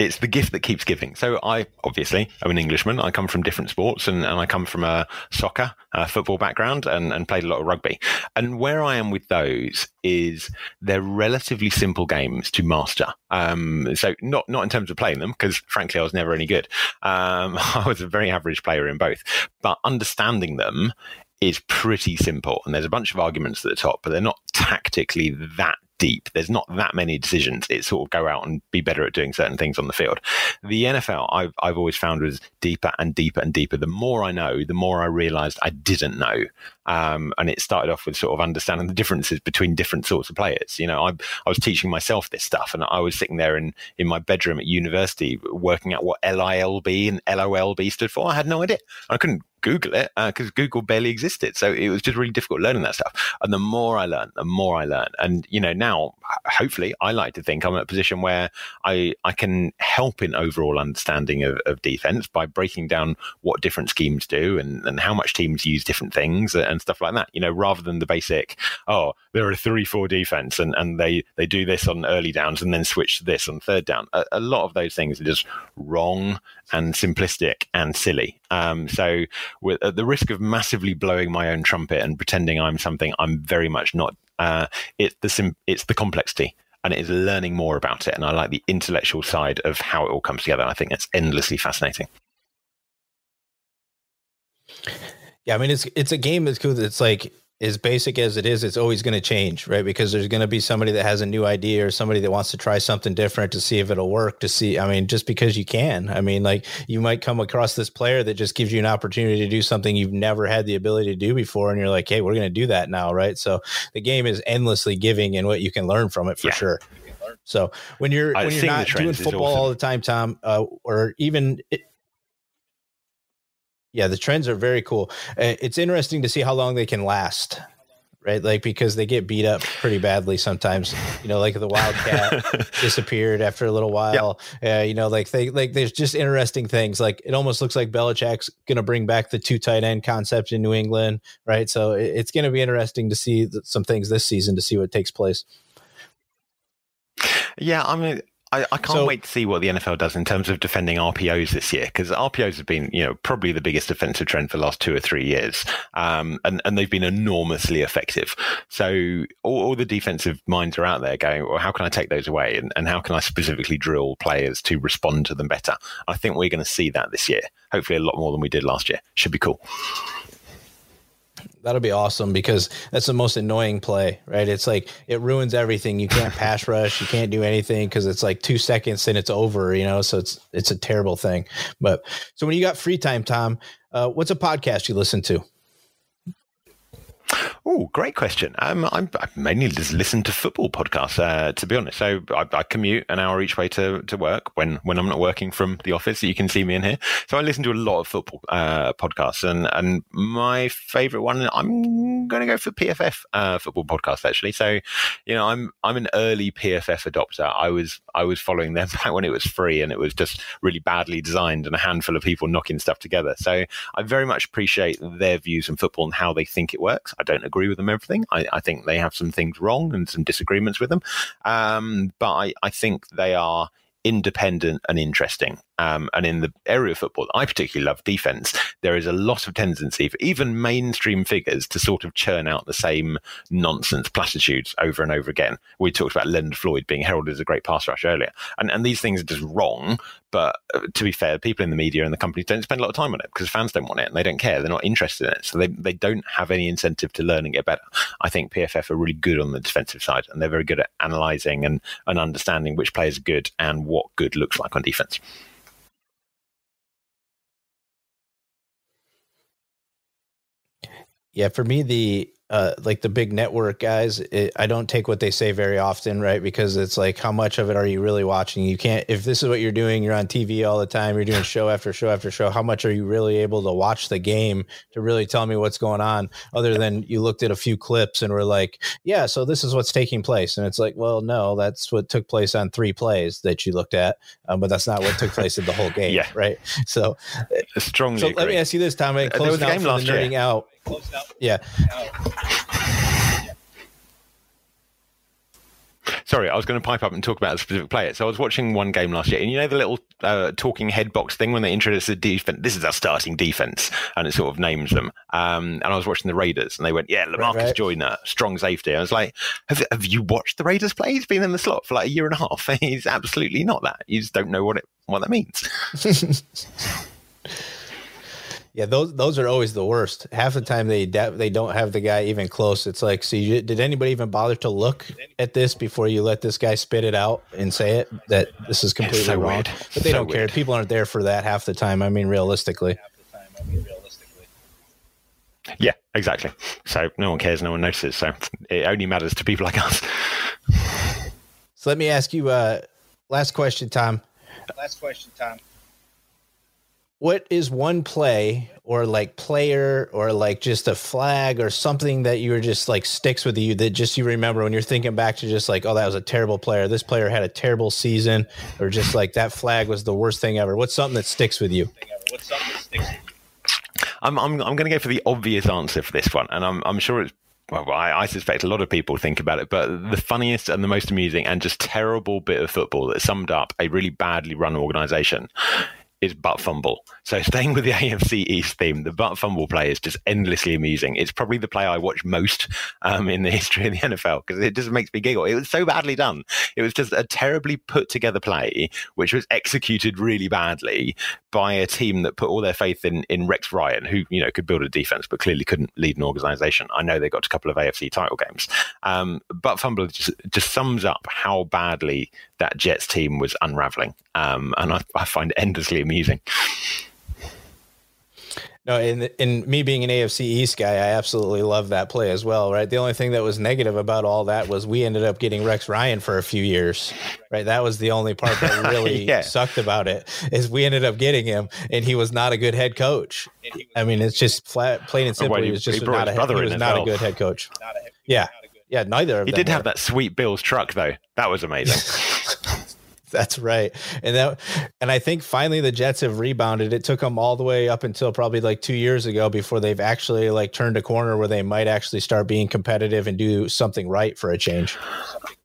it's the gift that keeps giving. So I obviously I'm an Englishman. I come from different sports and, and I come from a soccer, a football background and, and played a lot of rugby. And where I am with those is they're relatively simple games to master. Um, so not, not in terms of playing them, because frankly, I was never any good. Um, I was a very average player in both, but understanding them is pretty simple. And there's a bunch of arguments at the top, but they're not tactically that deep. There's not that many decisions. It's sort of go out and be better at doing certain things on the field. The NFL, I've, I've always found was deeper and deeper and deeper. The more I know, the more I realized I didn't know. Um, and it started off with sort of understanding the differences between different sorts of players. You know, I, I was teaching myself this stuff, and I was sitting there in, in my bedroom at university working out what LILB and LOLB stood for. I had no idea. I couldn't Google it because uh, Google barely existed. So it was just really difficult learning that stuff. And the more I learned, the more I learned. And you know, now hopefully, I like to think I'm at a position where I I can help in overall understanding of, of defense by breaking down what different schemes do and, and how much teams use different things and stuff like that. You know, rather than the basic, oh, they're a three-four defense and and they they do this on early downs and then switch to this on third down. A, a lot of those things are just wrong and simplistic and silly. Um, so, with, at the risk of massively blowing my own trumpet and pretending I'm something I'm very much not, uh, it's the sim- it's the complexity and it is learning more about it. And I like the intellectual side of how it all comes together. I think it's endlessly fascinating. Yeah, I mean it's it's a game that's cool. It's like as basic as it is, it's always going to change, right? Because there's going to be somebody that has a new idea or somebody that wants to try something different to see if it'll work. To see, I mean, just because you can, I mean, like you might come across this player that just gives you an opportunity to do something you've never had the ability to do before, and you're like, hey, we're going to do that now, right? So the game is endlessly giving and what you can learn from it for yeah. sure. So when you're when you're not doing football all the time, Tom, uh, or even it, yeah, the trends are very cool. It's interesting to see how long they can last, right? Like because they get beat up pretty badly sometimes. You know, like the Wildcat disappeared after a little while. Yep. Uh, you know, like they like there's just interesting things. Like it almost looks like Belichick's going to bring back the two tight end concept in New England, right? So it, it's going to be interesting to see some things this season to see what takes place. Yeah, I mean, I, I, can't so, wait to see what the NFL does in terms of defending RPOs this year because RPOs have been, you know, probably the biggest defensive trend for the last two or three years, um, and and they've been enormously effective. So all, all, the defensive minds are out there going, well, how can I take those away, and, and how can I specifically drill players to respond to them better? I think we're going to see that this year. Hopefully, a lot more than we did last year. Should be cool. That'll be awesome because that's the most annoying play, right? It's like it ruins everything. You can't pass rush, you can't do anything because it's like two seconds and it's over, you know. So it's it's a terrible thing. But so when you got free time, Tom, uh, what's a podcast you listen to? Oh, great question. Um, I mainly just listen to football podcasts, uh, to be honest. So I, I, commute an hour each way to, to work when, when I'm not working from the office. So You can see me in here. So I listen to a lot of football uh, podcasts, and and my favorite one, I'm going to go for PFF uh, football podcast actually. So, you know, I'm I'm an early PFF adopter. I was I was following them back when it was free, and it was just really badly designed and a handful of people knocking stuff together. So I very much appreciate their views on football and how they think it works. I don't agree with them everything. I, I think they have some things wrong and some disagreements with them. Um, but I, I think they are independent and interesting. Um, and in the area of football I particularly love, defense, there is a lot of tendency for even mainstream figures to sort of churn out the same nonsense platitudes over and over again. We talked about Leonard Floyd being heralded as a great pass rush earlier, and and these things are just wrong. But uh, to be fair, people in the media and the companies don't spend a lot of time on it because fans don't want it and they don't care. They're not interested in it, so they they don't have any incentive to learn and get better. I think PFF are really good on the defensive side, and they're very good at analysing and and understanding which players are good and what good looks like on defense. Yeah, for me, the uh, like the big network guys, it, I don't take what they say very often, right? Because it's like, how much of it are you really watching? You can't, if this is what you're doing, you're on TV all the time, you're doing show after show after show. How much are you really able to watch the game to really tell me what's going on? Other than you looked at a few clips and were like, yeah, so this is what's taking place. And it's like, well, no, that's what took place on three plays that you looked at, um, but that's not what took place in the whole game, yeah. right? So, strongly. So agree. let me ask you this, Tom. Closing there was a game last year. out yeah. sorry, I was going to pipe up and talk about a specific player. So I was watching one game last year, and you know the little uh, talking head box thing when they introduce the defense. This is our starting defense, and it sort of names them. Um, and I was watching the Raiders, and they went, "Yeah, Lamarcus right, right. Joyner, strong safety." I was like, have, "Have you watched the Raiders play? He's been in the slot for like a year and a half. He's absolutely not that. You just don't know what it what that means." Yeah, those those are always the worst. Half the time they they don't have the guy even close. It's like, so you, did anybody even bother to look at this before you let this guy spit it out and say it that this is completely so wrong? Weird. But they so don't weird. care. People aren't there for that half the time. I mean, realistically. Yeah, exactly. So no one cares, no one notices. So it only matters to people like us. So let me ask you. Uh, last question, Tom. Last question, Tom what is one play or like player or like just a flag or something that you were just like sticks with you that just you remember when you're thinking back to just like oh that was a terrible player. This player had a terrible season or just like that flag was the worst thing ever. What's something that sticks with you? What's something that sticks with you? I'm I'm I'm going to go for the obvious answer for this one and I'm I'm sure it's well, I, I, suspect a lot of people think about it, but the funniest and the most amusing and just terrible bit of football that summed up a really badly run organization is butt fumble. So staying with the AFC East theme, the butt fumble play is just endlessly amusing. It's probably the play I watch most um, in the history of the NFL because it just makes me giggle. It was so badly done. It was just a terribly put together play, which was executed really badly by a team that put all their faith in in Rex Ryan, who you know could build a defense but clearly couldn't lead an organization. I know they got a couple of AFC title games, um, but fumble just just sums up how badly that Jets team was unraveling, um, and I, I find it endlessly amusing. No, in in me being an AFC East guy, I absolutely love that play as well. Right. The only thing that was negative about all that was we ended up getting Rex Ryan for a few years. Right. That was the only part that really yeah. sucked about it is we ended up getting him, and he was not a good head coach. I mean, it's just flat, plain and simple. Well, he, was just he not a, he was not a good head coach. yeah. Yeah, neither of he them. did were. have that sweet Bills truck though. That was amazing. That's right. And that and I think finally the Jets have rebounded. It took them all the way up until probably like 2 years ago before they've actually like turned a corner where they might actually start being competitive and do something right for a change.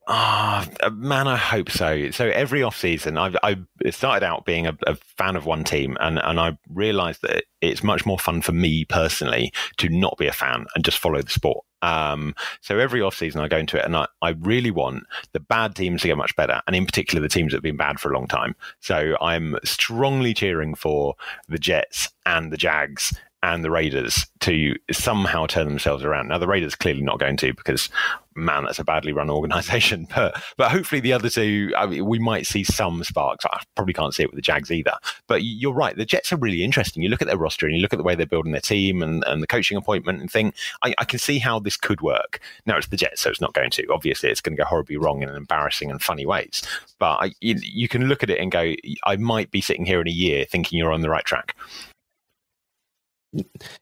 Ah, oh, man, I hope so. So every offseason, I've, I started out being a, a, fan of one team, and, and I realized that it's much more fun for me personally to not be a fan and just follow the sport. Um, so every offseason I go into it and I, I really want the bad teams to get much better, and in particular the teams that have been bad for a long time. So I'm strongly cheering for the Jets and the Jags and the Raiders to somehow turn themselves around. Now the Raiders clearly not going to because man, that's a badly run organization. But but hopefully the other two, I mean, we might see some sparks. I probably can't see it with the Jags either. But you're right, the Jets are really interesting. You look at their roster and you look at the way they're building their team and, and the coaching appointment and think, I, I can see how this could work. Now it's the Jets, so it's not going to. Obviously, it's going to go horribly wrong in embarrassing and funny ways. But I, you, you can look at it and go, I might be sitting here in a year thinking you're on the right track.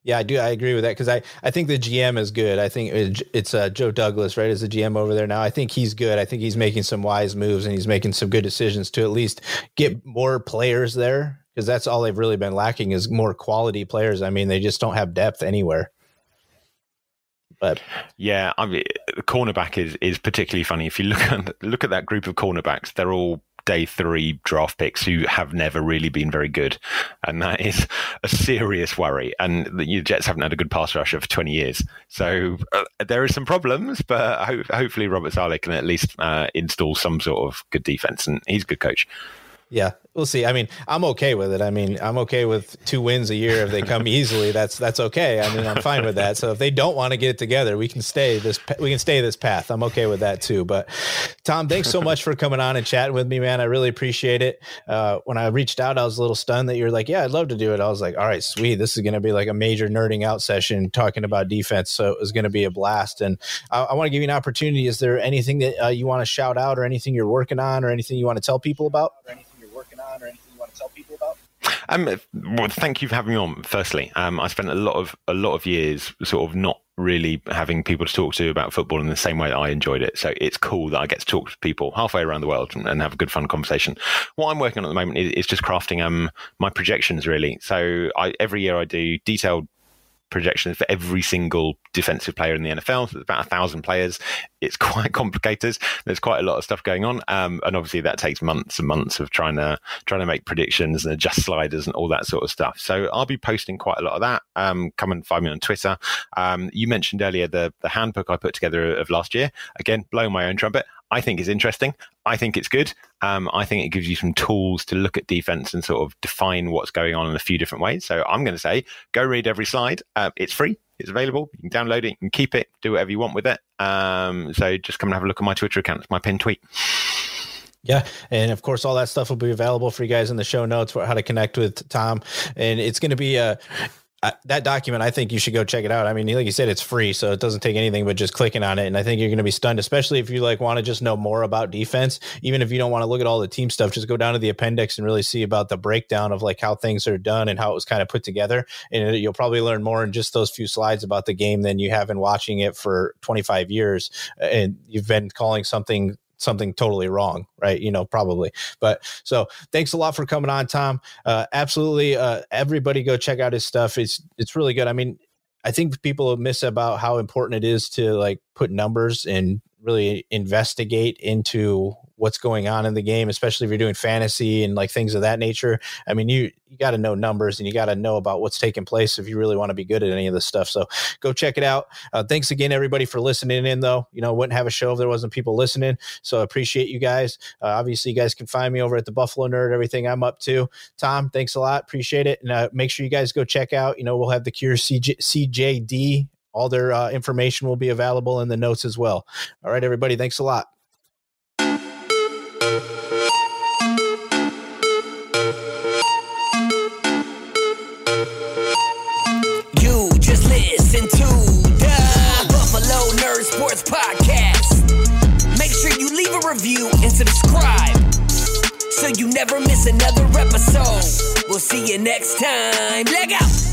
Yeah, I do. I agree with that because I, I think the GM is good. I think it's uh, Joe Douglas, right, as the GM over there now. I think he's good. I think he's making some wise moves and he's making some good decisions to at least get more players there because that's all they've really been lacking is more quality players. I mean, they just don't have depth anywhere. But yeah, I mean, cornerback is is particularly funny. If you look at look at that group of cornerbacks, they're all day three draft picks who have never really been very good. And that is a serious worry. And the Jets haven't had a good pass rusher for 20 years. So uh, there are some problems, but ho- hopefully Robert Saleh can at least uh, install some sort of good defense. And he's a good coach. Yeah, we'll see. I mean, I'm okay with it. I mean, I'm okay with two wins a year if they come easily. That's that's okay. I mean, I'm fine with that. So if they don't want to get it together, we can stay this we can stay this path. I'm okay with that too. But Tom, thanks so much for coming on and chatting with me, man. I really appreciate it. Uh, when I reached out, I was a little stunned that you're like, yeah, I'd love to do it. I was like, all right, sweet. This is going to be like a major nerding out session talking about defense. So it was going to be a blast. And I, I want to give you an opportunity. Is there anything that uh, you want to shout out, or anything you're working on, or anything you want to tell people about? Or anything you want to tell people about? Um, well, thank you for having me on. Firstly, um, I spent a lot of a lot of years sort of not really having people to talk to about football in the same way that I enjoyed it. So it's cool that I get to talk to people halfway around the world and, and have a good fun conversation. What I'm working on at the moment is, is just crafting um my projections really. So I every year I do detailed projections for every single defensive player in the NFL. So about a thousand players. It's quite complicated. There's quite a lot of stuff going on, um, and obviously that takes months and months of trying to trying to make predictions and adjust sliders and all that sort of stuff. So I'll be posting quite a lot of that. Um, come and find me on Twitter. Um, you mentioned earlier the the handbook I put together of last year. Again, blowing my own trumpet. I think is interesting. I think it's good. Um, I think it gives you some tools to look at defense and sort of define what's going on in a few different ways. So I'm going to say, go read every slide. Uh, it's free. It's available. You can download it. You can keep it. Do whatever you want with it. Um, so just come and have a look at my Twitter account. It's my pinned tweet. Yeah. And of course, all that stuff will be available for you guys in the show notes for how to connect with Tom. And it's going to be a, that document, I think you should go check it out. I mean, like you said, it's free, so it doesn't take anything but just clicking on it. And I think you're going to be stunned, especially if you like want to just know more about defense. Even if you don't want to look at all the team stuff, just go down to the appendix and really see about the breakdown of like how things are done and how it was kind of put together. And you'll probably learn more in just those few slides about the game than you have in watching it for 25 years. And you've been calling something something totally wrong, right? You know, probably. But so thanks a lot for coming on, Tom. Uh, absolutely. Uh, everybody go check out his stuff. It's it's really good. I mean, I think people miss about how important it is to like put numbers and really investigate into what's going on in the game, especially if you're doing fantasy and like things of that nature. I mean, you you got to know numbers and you got to know about what's taking place if you really want to be good at any of this stuff. So go check it out. Uh, thanks again, everybody, for listening in. Though you know, wouldn't have a show if there wasn't people listening. So I appreciate you guys. Uh, obviously, you guys can find me over at the Buffalo Nerd. Everything I'm up to. Tom, thanks a lot. Appreciate it. And uh, make sure you guys go check out. You know, we'll have the Cure CJ, CJD all their uh, information will be available in the notes as well. All right, everybody, thanks a lot. You just listen to the Buffalo Nerd Sports Podcast. Make sure you leave a review and subscribe so you never miss another episode. We'll see you next time. Leg out.